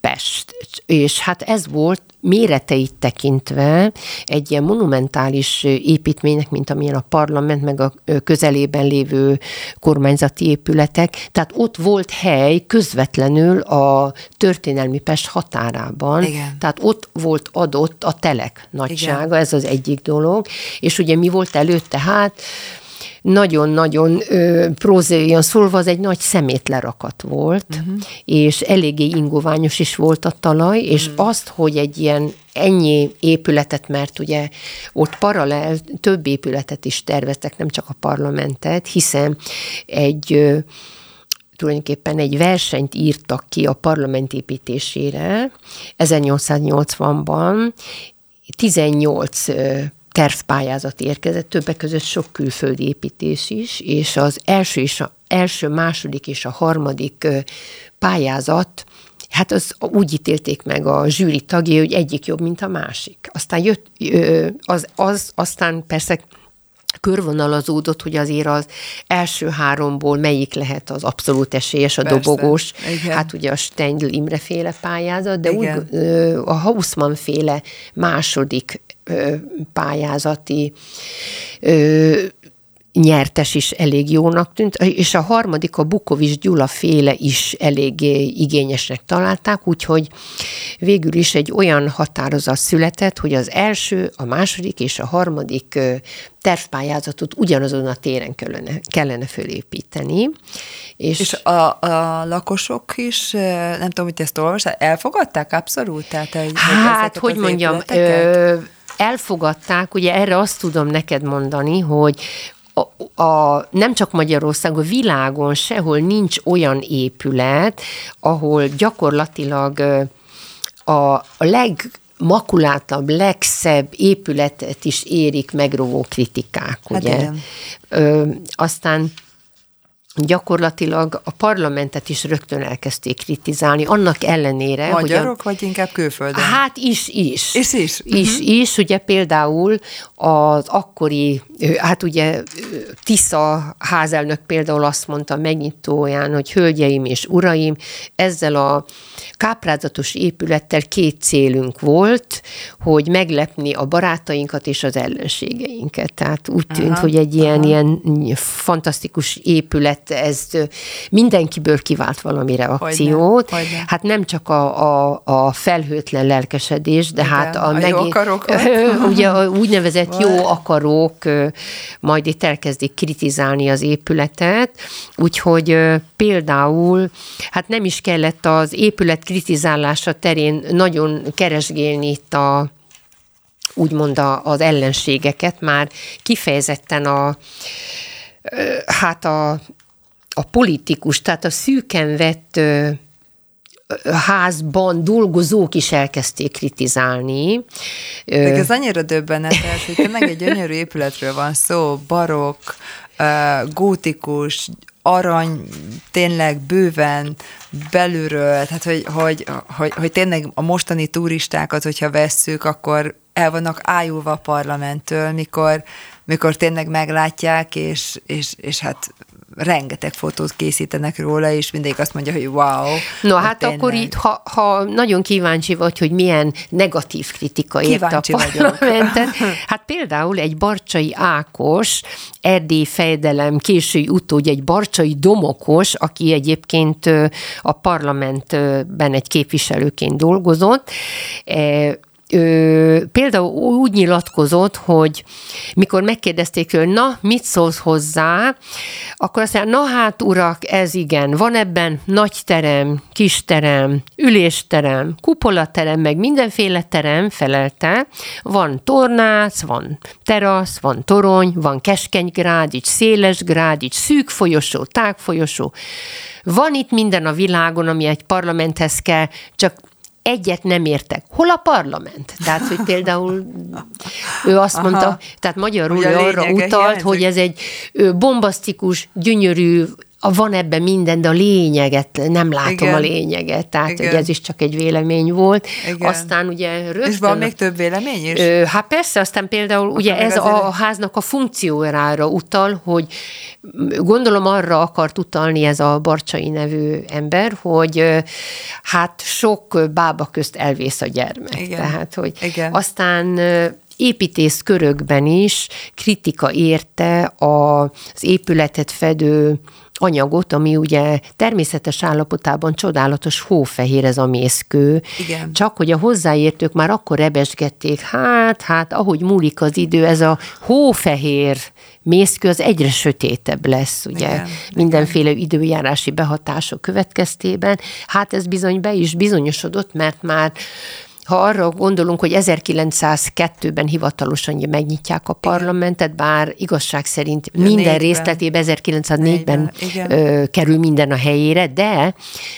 Pest. És hát ez volt méreteit tekintve egy ilyen monumentális építménynek, mint amilyen a parlament, meg a közelében lévő kormányzati épületek. Tehát ott volt hely közvetlenül a történelmi Pest határában. Igen. Tehát ott volt adott a telek nagysága, Igen. ez az egyik dolog. És ugye mi volt előtte? Hát nagyon-nagyon prózaian szólva az egy nagy szemétlerakat volt, uh-huh. és eléggé ingoványos is volt a talaj, és uh-huh. azt, hogy egy ilyen ennyi épületet, mert ugye ott paralel több épületet is terveztek, nem csak a parlamentet, hiszen egy tulajdonképpen egy versenyt írtak ki a parlament építésére 1880-ban, 18 tervpályázat érkezett, többek között sok külföldi építés is, és az első, és a, első, második és a harmadik pályázat Hát az úgy ítélték meg a zsűri tagjai, hogy egyik jobb, mint a másik. Aztán jött, az, az aztán persze körvonalazódott, hogy azért az első háromból melyik lehet az abszolút esélyes, a Persze, dobogós. Igen. Hát ugye a Stendl Imre féle pályázat, de igen. úgy a Hausmann féle második pályázati nyertes is elég jónak tűnt, és a harmadik, a Bukovics Gyula féle is elég igényesnek találták, úgyhogy végül is egy olyan határozat született, hogy az első, a második és a harmadik tervpályázatot ugyanazon a téren kellene, kellene fölépíteni. És, és a, a lakosok is, nem tudom, hogy ezt olvasták, elfogadták abszolút? Tehát, hogy hát, hogy mondjam, ö, elfogadták, ugye erre azt tudom neked mondani, hogy a, a, nem csak Magyarországon, a világon sehol nincs olyan épület, ahol gyakorlatilag a, a leg makulátlabb, legszebb épületet is érik megrovó kritikák, hát ugye? Hát Ö, aztán gyakorlatilag a parlamentet is rögtön elkezdték kritizálni, annak ellenére, Magyarok, hogy a, vagy inkább külföldön? Hát is, is. És is? Is, uh-huh. is, ugye például az akkori, hát ugye Tisza házelnök például azt mondta megnyitóján, hogy hölgyeim és uraim, ezzel a káprázatos épülettel két célunk volt, hogy meglepni a barátainkat és az ellenségeinket. Tehát úgy tűnt, aha, hogy egy ilyen, aha. ilyen fantasztikus épület mert ez mindenkiből kivált valami reakciót. Hogyne, hogyne. Hát nem csak a, a, a felhőtlen lelkesedés, de Igen, hát a, a megint, jó akarok. ugye a úgynevezett jó akarók majd itt elkezdik kritizálni az épületet, úgyhogy például hát nem is kellett az épület kritizálása terén nagyon keresgélni itt a úgymond az ellenségeket, már kifejezetten a hát a, a politikus, tehát a szűken vett házban dolgozók is elkezdték kritizálni. De ez annyira döbbenetes, hogy tényleg egy gyönyörű épületről van szó, barokk, gótikus, arany tényleg bőven belülről, tehát hogy, hogy, hogy, hogy tényleg a mostani turistákat, hogyha vesszük, akkor el vannak ájulva a parlamenttől, mikor, mikor tényleg meglátják, és, és, és hát rengeteg fotót készítenek róla, és mindig azt mondja, hogy wow. No, hát tényleg. akkor itt, ha, ha nagyon kíváncsi vagy, hogy milyen negatív kritika érte a parlamentet, hát például egy Barcsai Ákos, Erdély fejdelem késői utódja, egy Barcsai Domokos, aki egyébként a parlamentben egy képviselőként dolgozott, ö, például úgy nyilatkozott, hogy mikor megkérdezték ő, na, mit szólsz hozzá, akkor azt mondja, na hát urak, ez igen, van ebben nagy terem, kis terem, ülésterem, kupolaterem, meg mindenféle terem, felelte, van tornác, van terasz, van torony, van keskeny grádics, széles grádics, szűk folyosó, tág folyosó, van itt minden a világon, ami egy parlamenthez kell, csak egyet nem értek. Hol a parlament? Tehát, hogy például ő azt Aha. mondta, tehát magyarul ő arra utalt, hiányzik. hogy ez egy bombasztikus, gyönyörű, van ebben minden, de a lényeget, nem látom Igen. a lényeget, tehát Igen. hogy ez is csak egy vélemény volt. Igen. Aztán ugye rögtön... És van még több vélemény is? Ö, hát persze, aztán például Akkor ugye ez a, a háznak a funkciójára utal, hogy gondolom arra akart utalni ez a Barcsai nevű ember, hogy hát sok bába közt elvész a gyermek. Igen. Tehát, hogy Igen. aztán építész körökben is kritika érte az épületet fedő anyagot, ami ugye természetes állapotában csodálatos hófehér ez a mészkő. Igen. Csak hogy a hozzáértők már akkor rebesgették, hát, hát, ahogy múlik az idő, ez a hófehér mészkő az egyre sötétebb lesz, ugye, Igen. mindenféle Igen. időjárási behatások következtében. Hát ez bizony be is bizonyosodott, mert már ha arra gondolunk, hogy 1902-ben hivatalosan megnyitják a parlamentet, bár igazság szerint minden négyben. részletében 1904-ben ö, kerül minden a helyére, de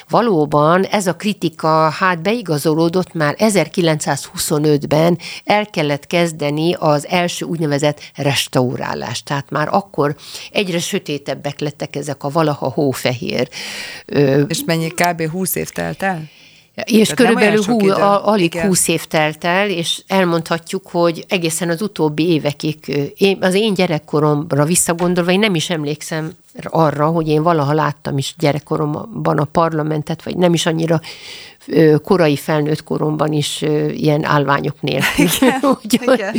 valóban ez a kritika hát beigazolódott már 1925-ben el kellett kezdeni az első úgynevezett restaurálást. Tehát már akkor egyre sötétebbek lettek ezek a valaha hófehér. Ö, És mennyi kb. 20 év telt el? És Tehát körülbelül hú, a, alig Igen. 20 év telt el, és elmondhatjuk, hogy egészen az utóbbi évekig, én, az én gyerekkoromra visszagondolva, én nem is emlékszem arra, hogy én valaha láttam is gyerekkoromban a parlamentet, vagy nem is annyira korai felnőtt koromban is ilyen állványok nélkül. Igen, igen.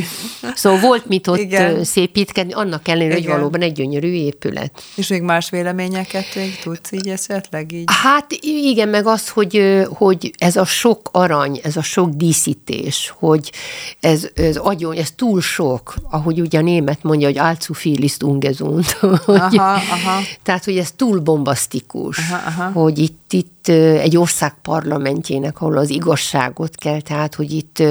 Szóval volt mit ott igen. szépítkedni, annak ellenére, hogy valóban egy gyönyörű épület. És még más véleményeket még tudsz így esetleg így? Hát igen, meg az, hogy, hogy ez a sok arany, ez a sok díszítés, hogy ez, ez agyon, ez túl sok, ahogy ugye a német mondja, hogy allzu viel ist ungesund. Aha, aha. Tehát, hogy ez túl bombasztikus, aha, aha. hogy itt, itt egy ország parlamentjének, ahol az igazságot kell, tehát, hogy itt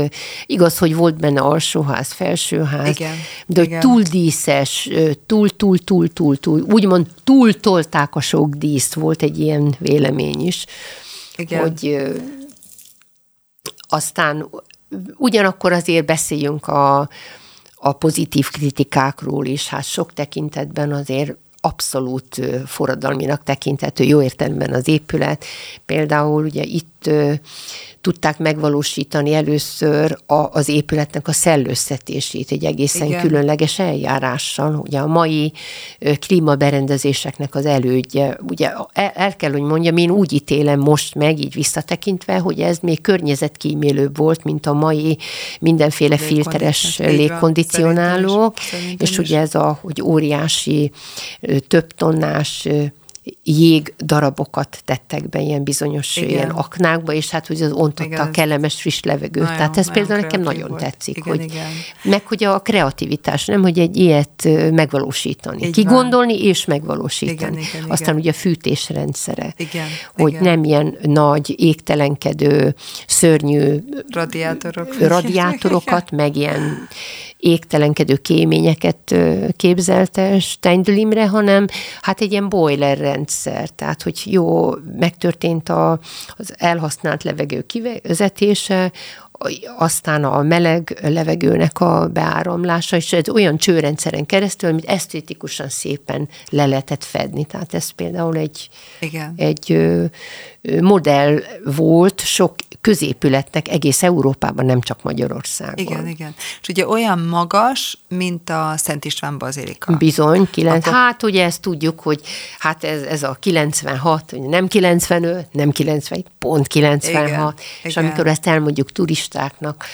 igaz, hogy volt benne alsóház, felsőház, igen, de hogy túl díszes, túl, túl, túl, túl, túl, úgymond túl tolták a sok díszt, volt egy ilyen vélemény is, igen. hogy aztán ugyanakkor azért beszéljünk a, a pozitív kritikákról is, hát sok tekintetben azért abszolút forradalminak tekinthető jó értelemben az épület. Például ugye itt tudták megvalósítani először a, az épületnek a szellőztetését egy egészen Igen. különleges eljárással. Ugye a mai klímaberendezéseknek az elődje, ugye el, el kell, hogy mondjam, én úgy ítélem most meg, így visszatekintve, hogy ez még környezetkímélőbb volt, mint a mai mindenféle filteres légkondicionálók, és ugye ez a, hogy óriási több tonnás jég darabokat tettek be ilyen bizonyos Igen. ilyen aknákba, és hát hogy az ontotta igen, a kellemes friss levegőt. Nagyon, Tehát ez például nekem nagyon volt. tetszik. Igen, hogy, igen. Meg hogy a kreativitás, nem, hogy egy ilyet megvalósítani. Így Kigondolni van. és megvalósítani. Igen, igen, Aztán igen. ugye a fűtésrendszere. Igen, hogy igen. nem ilyen nagy, égtelenkedő, szörnyű Radiátorok. radiátorokat, meg ilyen égtelenkedő kéményeket képzelte Steindl Imre, hanem hát egy ilyen boiler rendszer, tehát hogy jó, megtörtént a, az elhasznált levegő kivezetése, aztán a meleg levegőnek a beáramlása, és ez olyan csőrendszeren keresztül, amit esztétikusan szépen le lehetett fedni. Tehát ez például egy, Igen. egy modell volt sok középületnek egész Európában, nem csak Magyarországon. Igen, igen. És ugye olyan magas, mint a Szent István Bazilika. Bizony, kilenc. Akkor... hát ugye ezt tudjuk, hogy hát ez, ez a 96, nem 95, nem 90, pont 96, igen, és igen. amikor ezt elmondjuk turistáknak,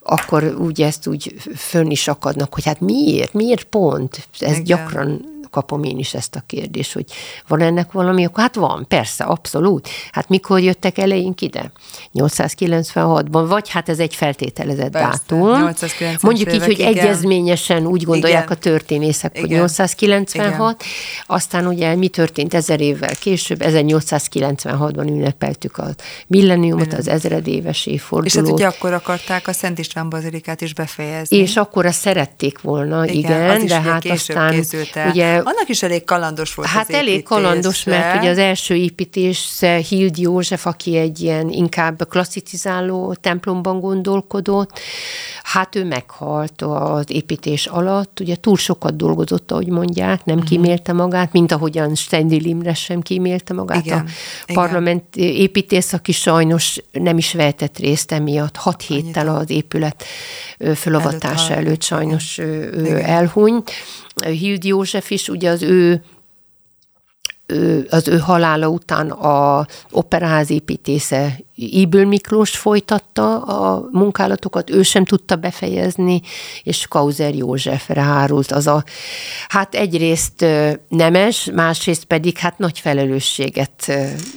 akkor úgy ezt úgy fönn is akadnak, hogy hát miért, miért pont? Ez igen. gyakran kapom én is ezt a kérdést, hogy van ennek valami, akkor hát van, persze, abszolút. Hát mikor jöttek eleink ide? 896-ban, vagy hát ez egy feltételezett persze, dátum. Mondjuk így, hogy igen. egyezményesen úgy gondolják igen. a történészek, igen. hogy 896, igen. aztán ugye mi történt ezer évvel később, 1896-ban ünnepeltük a milleniumot, az ezredéves évfordulót. És hát ugye akkor akarták a Szent István Bazilikát is befejezni. És akkor azt szerették volna, igen, igen de hát aztán ugye annak is elég kalandos volt Hát elég kalandos, mert ugye az első építés Hild József, aki egy ilyen inkább klasszicizáló templomban gondolkodott, hát ő meghalt az építés alatt, ugye túl sokat dolgozott, ahogy mondják, nem uh-huh. kímélte magát, mint ahogyan Steindl Imre sem kímélte magát. Igen, a parlament igen. építész, aki sajnos nem is vehetett részt emiatt, hat héttel az épület fölavatása előtt, előtt sajnos ő elhunyt. Hild József is, ugye az ő az ő halála után a operaház építésze Íből Miklós folytatta a munkálatokat, ő sem tudta befejezni, és Kauzer Józsefre hárult az a, hát egyrészt nemes, másrészt pedig hát nagy felelősséget.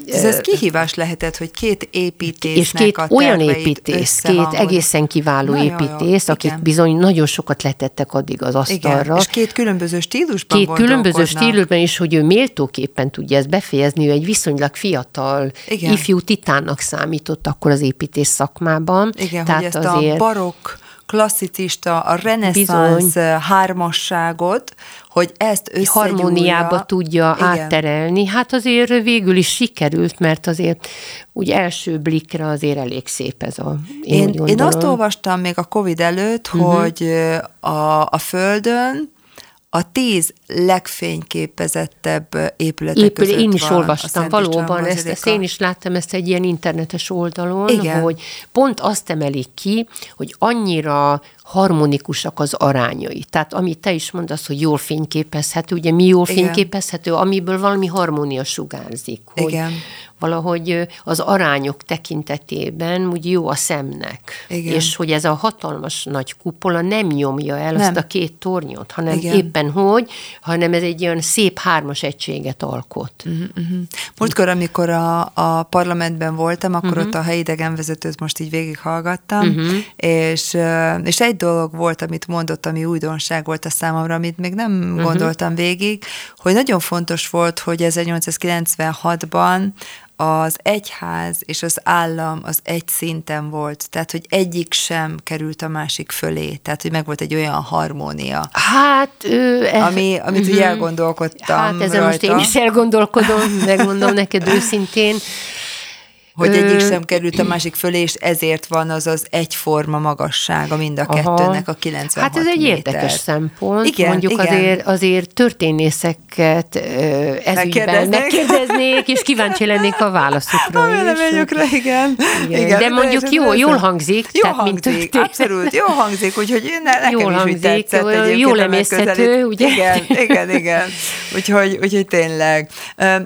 Ez, ez kihívás lehetett, hogy két építésznek És két a olyan építész, két egészen kiváló Na, építész, jó, akik igen. bizony nagyon sokat letettek addig az asztalra. Igen, és két különböző stílusban Két különböző stílusban is, hogy ő méltóképpen tudja ezt befejezni, ő egy viszonylag fiatal, igen. ifjú titánnak számít számított akkor az építés szakmában. Igen, Tehát hogy ezt azért... a barokk, klasszicista, a reneszánsz hármasságot, hogy ezt összegyúrja. Harmóniába tudja Igen. átterelni. Hát azért végül is sikerült, mert azért úgy első blikre azért elég szép ez a én, én, én azt olvastam még a Covid előtt, uh-huh. hogy a, a Földön a tíz legfényképezettebb épületek Épül, között Én is van olvastam, valóban, ezt, ezt én is láttam ezt egy ilyen internetes oldalon, Igen. hogy pont azt emelik ki, hogy annyira harmonikusak az arányai. Tehát amit te is mondasz, hogy jól fényképezhető, ugye mi jól Igen. fényképezhető, amiből valami harmónia sugárzik. Hogy, Igen valahogy az arányok tekintetében úgy jó a szemnek. Igen. És hogy ez a hatalmas nagy kupola nem nyomja el nem. azt a két tornyot, hanem Igen. éppen hogy, hanem ez egy olyan szép hármas egységet alkot. Uh-huh, uh-huh. Múltkor, amikor a, a parlamentben voltam, akkor uh-huh. ott a helyi idegenvezetőt most így végighallgattam, uh-huh. és, és egy dolog volt, amit mondott, ami újdonság volt a számomra, amit még nem uh-huh. gondoltam végig, hogy nagyon fontos volt, hogy 1896-ban az egyház és az állam az egy szinten volt, tehát hogy egyik sem került a másik fölé, tehát hogy meg volt egy olyan harmónia. Hát, ő, e, ami, amit uh-huh. ugye elgondolkodtam Hát ezen rajta. most én is elgondolkodom, megmondom neked őszintén hogy egyik sem került a másik fölé, és ezért van az az egyforma magassága mind a Aha. kettőnek a 96 Hát ez egy méter. érdekes szempont. Igen, Mondjuk igen. Azért, azért történészeket ez ügyben megkérdeznék, és kíváncsi lennék a válaszukra A véleményükre, igen. igen. igen. De mondjuk jó, jól hangzik. Jó tehát, hangzik, mint abszolút, jó hangzik, úgyhogy ne, nekem jól is hangzik, tetszett Jól emészhető, ugye? Igen, igen, igen. Úgyhogy, úgyhogy tényleg.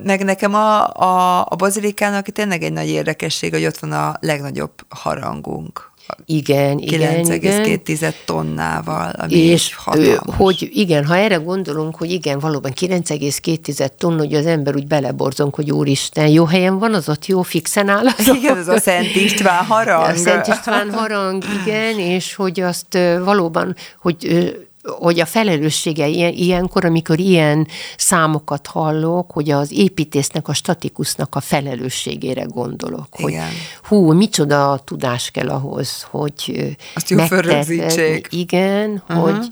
Meg nekem a, a, a bazilikának tényleg egy nagy érdekesség, hogy ott van a legnagyobb harangunk. igen, igen, 9,2 tonnával, ami és hatalmas. hogy igen, ha erre gondolunk, hogy igen, valóban 9,2 tonna, hogy az ember úgy beleborzunk, hogy úristen, jó helyen van, az ott jó fixen áll. Az igen, az a Szent István harang. A Szent István harang, igen, és hogy azt valóban, hogy hogy a felelőssége ilyen, ilyenkor, amikor ilyen számokat hallok, hogy az építésznek, a statikusnak a felelősségére gondolok. Igen. Hogy hú, micsoda tudás kell ahhoz, hogy Azt jó Igen, uh-huh. hogy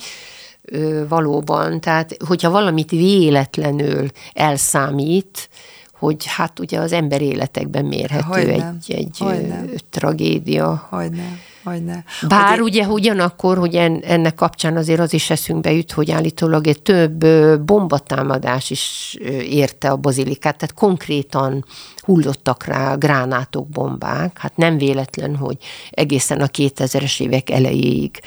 valóban, tehát hogyha valamit véletlenül elszámít, hogy hát ugye az ember életekben mérhető Hogyne. egy, egy Hogyne. tragédia. Hogyne. Hogyne. Bár hogy ugye ugyanakkor, hogy en, ennek kapcsán azért az is eszünkbe jut, hogy állítólag egy több bombatámadás is érte a bazilikát, tehát konkrétan hullottak rá gránátok, bombák. Hát nem véletlen, hogy egészen a 2000-es évek elejéig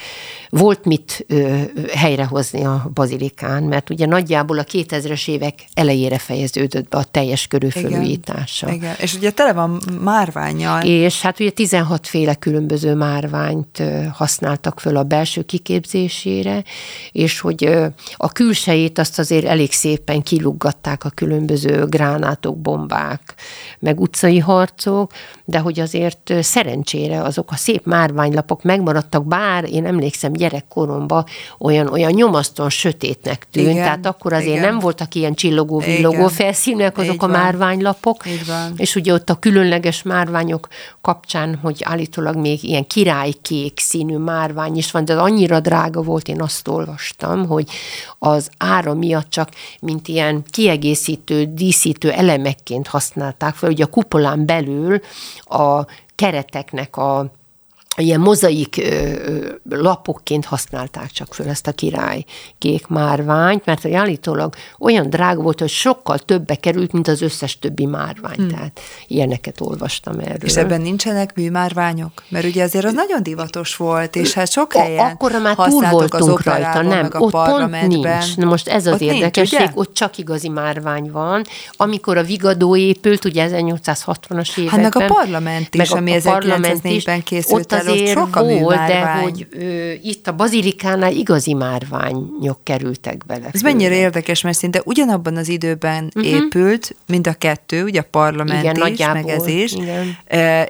volt mit ö, helyrehozni a bazilikán, mert ugye nagyjából a 2000-es évek elejére fejeződött be a teljes körű felújítása. Igen, és ugye tele van márványjal. És hát ugye 16 féle különböző márványt használtak föl a belső kiképzésére, és hogy a külsejét azt azért elég szépen kiluggatták a különböző gránátok, bombák, meg utcai harcok, de hogy azért szerencsére azok a szép márványlapok megmaradtak, bár én emlékszem gyerekkoromban olyan, olyan nyomasztóan sötétnek tűnt, igen, tehát akkor azért igen. nem voltak ilyen csillogó-villogó felszínek azok Így a van. márványlapok, és ugye ott a különleges márványok kapcsán, hogy állítólag még ilyen királykék színű márvány is van, de az annyira drága volt, én azt olvastam, hogy az ára miatt csak mint ilyen kiegészítő, díszítő elemekként használták fel, hogy a kupolán belül a kereteknek a ilyen mozaik lapokként használták csak föl ezt a király kék márványt, mert állítólag olyan drága volt, hogy sokkal többe került, mint az összes többi márvány. Hmm. Tehát ilyeneket olvastam erről. És ebben nincsenek műmárványok? Mert ugye azért az nagyon divatos volt, és hát sok helyen Akkor már túl voltunk rajta, nem, ott pont nincs. Na most ez az ott érdekesség, nincs, ott csak igazi márvány van. Amikor a Vigadó épült, ugye 1860-as években. Hát meg a parlament is, ami 1904-ben készült el azért sok volt, de hogy ö, itt a bazilikánál igazi márványok kerültek bele. Ez mennyire érdekes, mert szinte ugyanabban az időben uh-huh. épült, mind a kettő, ugye a parlament igen, is, nagyjából, meg ez is, igen.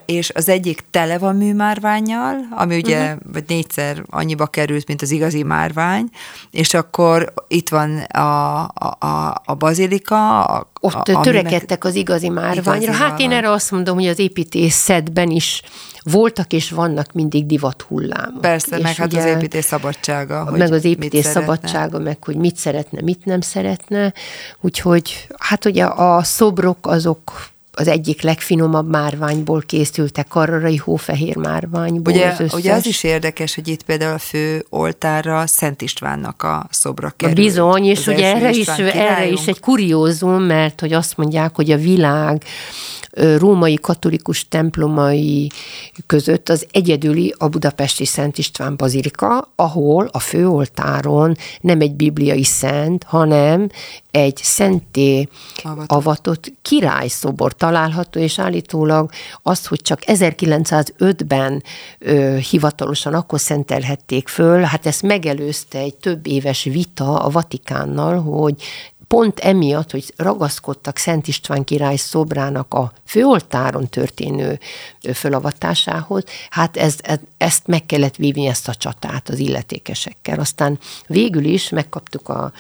és az egyik tele van műmárványjal, ami ugye uh-huh. vagy négyszer annyiba került, mint az igazi márvány, és akkor itt van a, a, a bazilika, a, ott a, törekedtek az igazi márványra. Igazi hát én erre azt mondom, hogy az építészetben is voltak és vannak mindig divat hullámok. Persze, és meg hát ugye, az építés szabadsága. Hogy meg az építés szabadsága, meg hogy mit szeretne, mit nem szeretne. Úgyhogy hát ugye a szobrok azok az egyik legfinomabb márványból készültek, karrarai hófehér márványból. Ugye az, ugye az is érdekes, hogy itt például a fő oltárra Szent Istvánnak a szobra került. Bizony, és ugye erre is, erre is egy kuriózum, mert hogy azt mondják, hogy a világ római katolikus templomai között az egyedüli a budapesti Szent István bazilika, ahol a főoltáron nem egy bibliai szent, hanem egy szenté avatott, avatott királyszobor található, és állítólag az, hogy csak 1905-ben ö, hivatalosan akkor szentelhették föl, hát ezt megelőzte egy több éves vita a Vatikánnal, hogy pont emiatt, hogy ragaszkodtak Szent István király szobrának a főoltáron történő fölavatásához, hát ez, ezt meg kellett vívni, ezt a csatát az illetékesekkel. Aztán végül is megkaptuk a,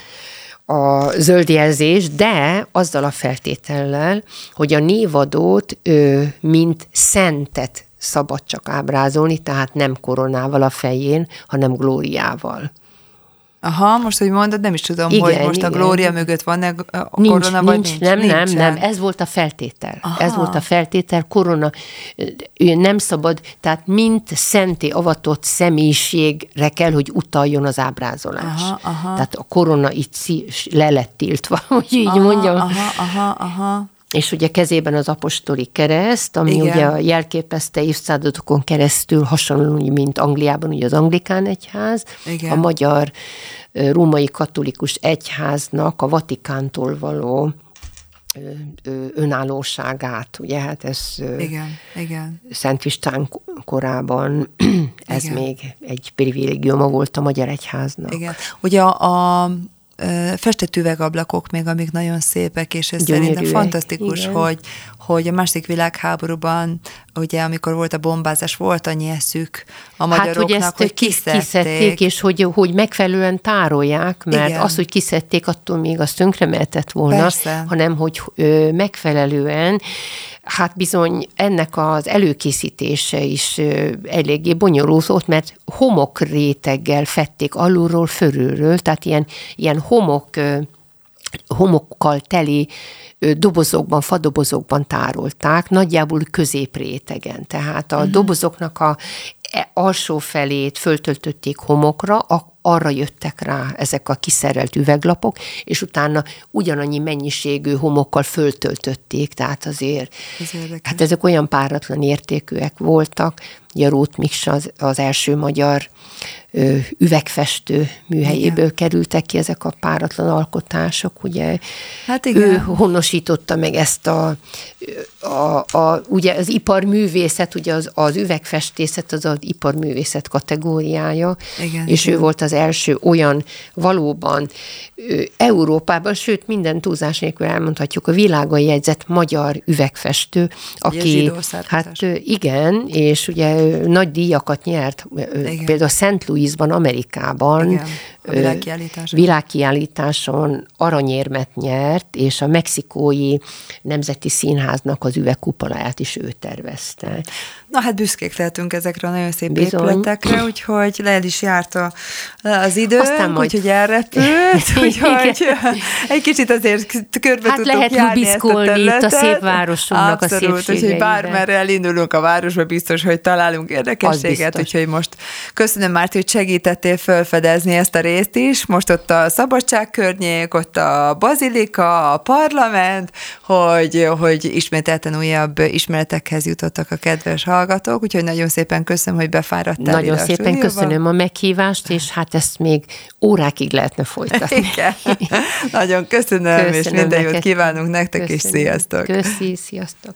a zöld jelzés, de azzal a feltétellel, hogy a névadót ő, mint szentet szabad csak ábrázolni, tehát nem koronával a fején, hanem glóriával. Aha, most, hogy mondod, nem is tudom, igen, hogy most igen. a Glória mögött van-e a nincs, korona, vagy nincs? Nem, nincs, nem, nem, ez volt a feltétel. Aha. Ez volt a feltétel, korona nem szabad, tehát mint szenté avatott személyiségre kell, hogy utaljon az ábrázolás. Aha, aha. Tehát a korona itt le lett tiltva, hogy így aha, mondjam. Aha, aha, aha. És ugye kezében az apostoli kereszt, ami Igen. ugye jelképezte évszázadokon keresztül hasonló, mint Angliában, ugye az anglikán egyház, Igen. a magyar római katolikus egyháznak a Vatikántól való önállóságát, ugye, hát ez igen, igen. Szent István korában ez Igen. még egy privilégiuma volt a Magyar Egyháznak. Igen. Ugye a, a festett üvegablakok még, amik nagyon szépek, és ez Gyönyörűek. szerintem fantasztikus, hogy, hogy a második világháborúban, ugye amikor volt a bombázás, volt annyi eszük a magyaroknak, hát, hogy, ezt hogy kiszedték. kiszedték. és hogy, hogy megfelelően tárolják, mert Igen. az, hogy kiszedték, attól még azt tönkremeltett volna, Persze. hanem hogy ö, megfelelően Hát bizony ennek az előkészítése is eléggé bonyolult, mert homok réteggel fették alulról, fölülről, tehát ilyen, ilyen homok homokkal teli dobozokban, fadobozokban tárolták, nagyjából középrétegen. Tehát a uh-huh. dobozoknak a e, alsó felét föltöltötték homokra, arra jöttek rá ezek a kiszerelt üveglapok, és utána ugyanannyi mennyiségű homokkal föltöltötték, tehát azért, Ez hát ezek olyan páratlan értékűek voltak, ugye Rót Miksa az, az első magyar üvegfestő műhelyéből igen. kerültek ki ezek a páratlan alkotások, ugye hát igen. ő honosította meg ezt a, a, a ugye az iparművészet, ugye az, az üvegfestészet az az iparművészet kategóriája, igen, és igen. ő volt az első olyan valóban ö, Európában, sőt minden túlzás nélkül elmondhatjuk, a világon jegyzett magyar üvegfestő, aki hát igen, és ugye nagy díjakat nyert, igen. például Szent Louisban, Amerikában, Igen világkiállításon. világkiállításon aranyérmet nyert, és a mexikói Nemzeti Színháznak az üvegkupoláját is ő tervezte. Na hát büszkék lehetünk ezekre a nagyon szép Bizony. épületekre, úgyhogy le is járt a, az idő, Aztán majd... úgyhogy elrepült, úgyhogy egy kicsit azért körbe hát lehet járni ezt a itt a szép városunknak Abszolút, a úgyhogy bármerre elindulunk a városba, biztos, hogy találunk érdekességet, úgyhogy most köszönöm Márti, hogy segítettél felfedezni ezt a részt is, most ott a szabadságkörnyék, ott a bazilika, a parlament, hogy, hogy ismételten újabb ismeretekhez jutottak a kedves hallgatók, úgyhogy nagyon szépen köszönöm, hogy befáradtál Nagyon ide szépen a köszönöm a meghívást, és hát ezt még órákig lehetne folytatni. Igen. Nagyon köszönöm, köszönöm és minden jót kívánunk nektek, köszönöm. és sziasztok! Köszi, sziasztok!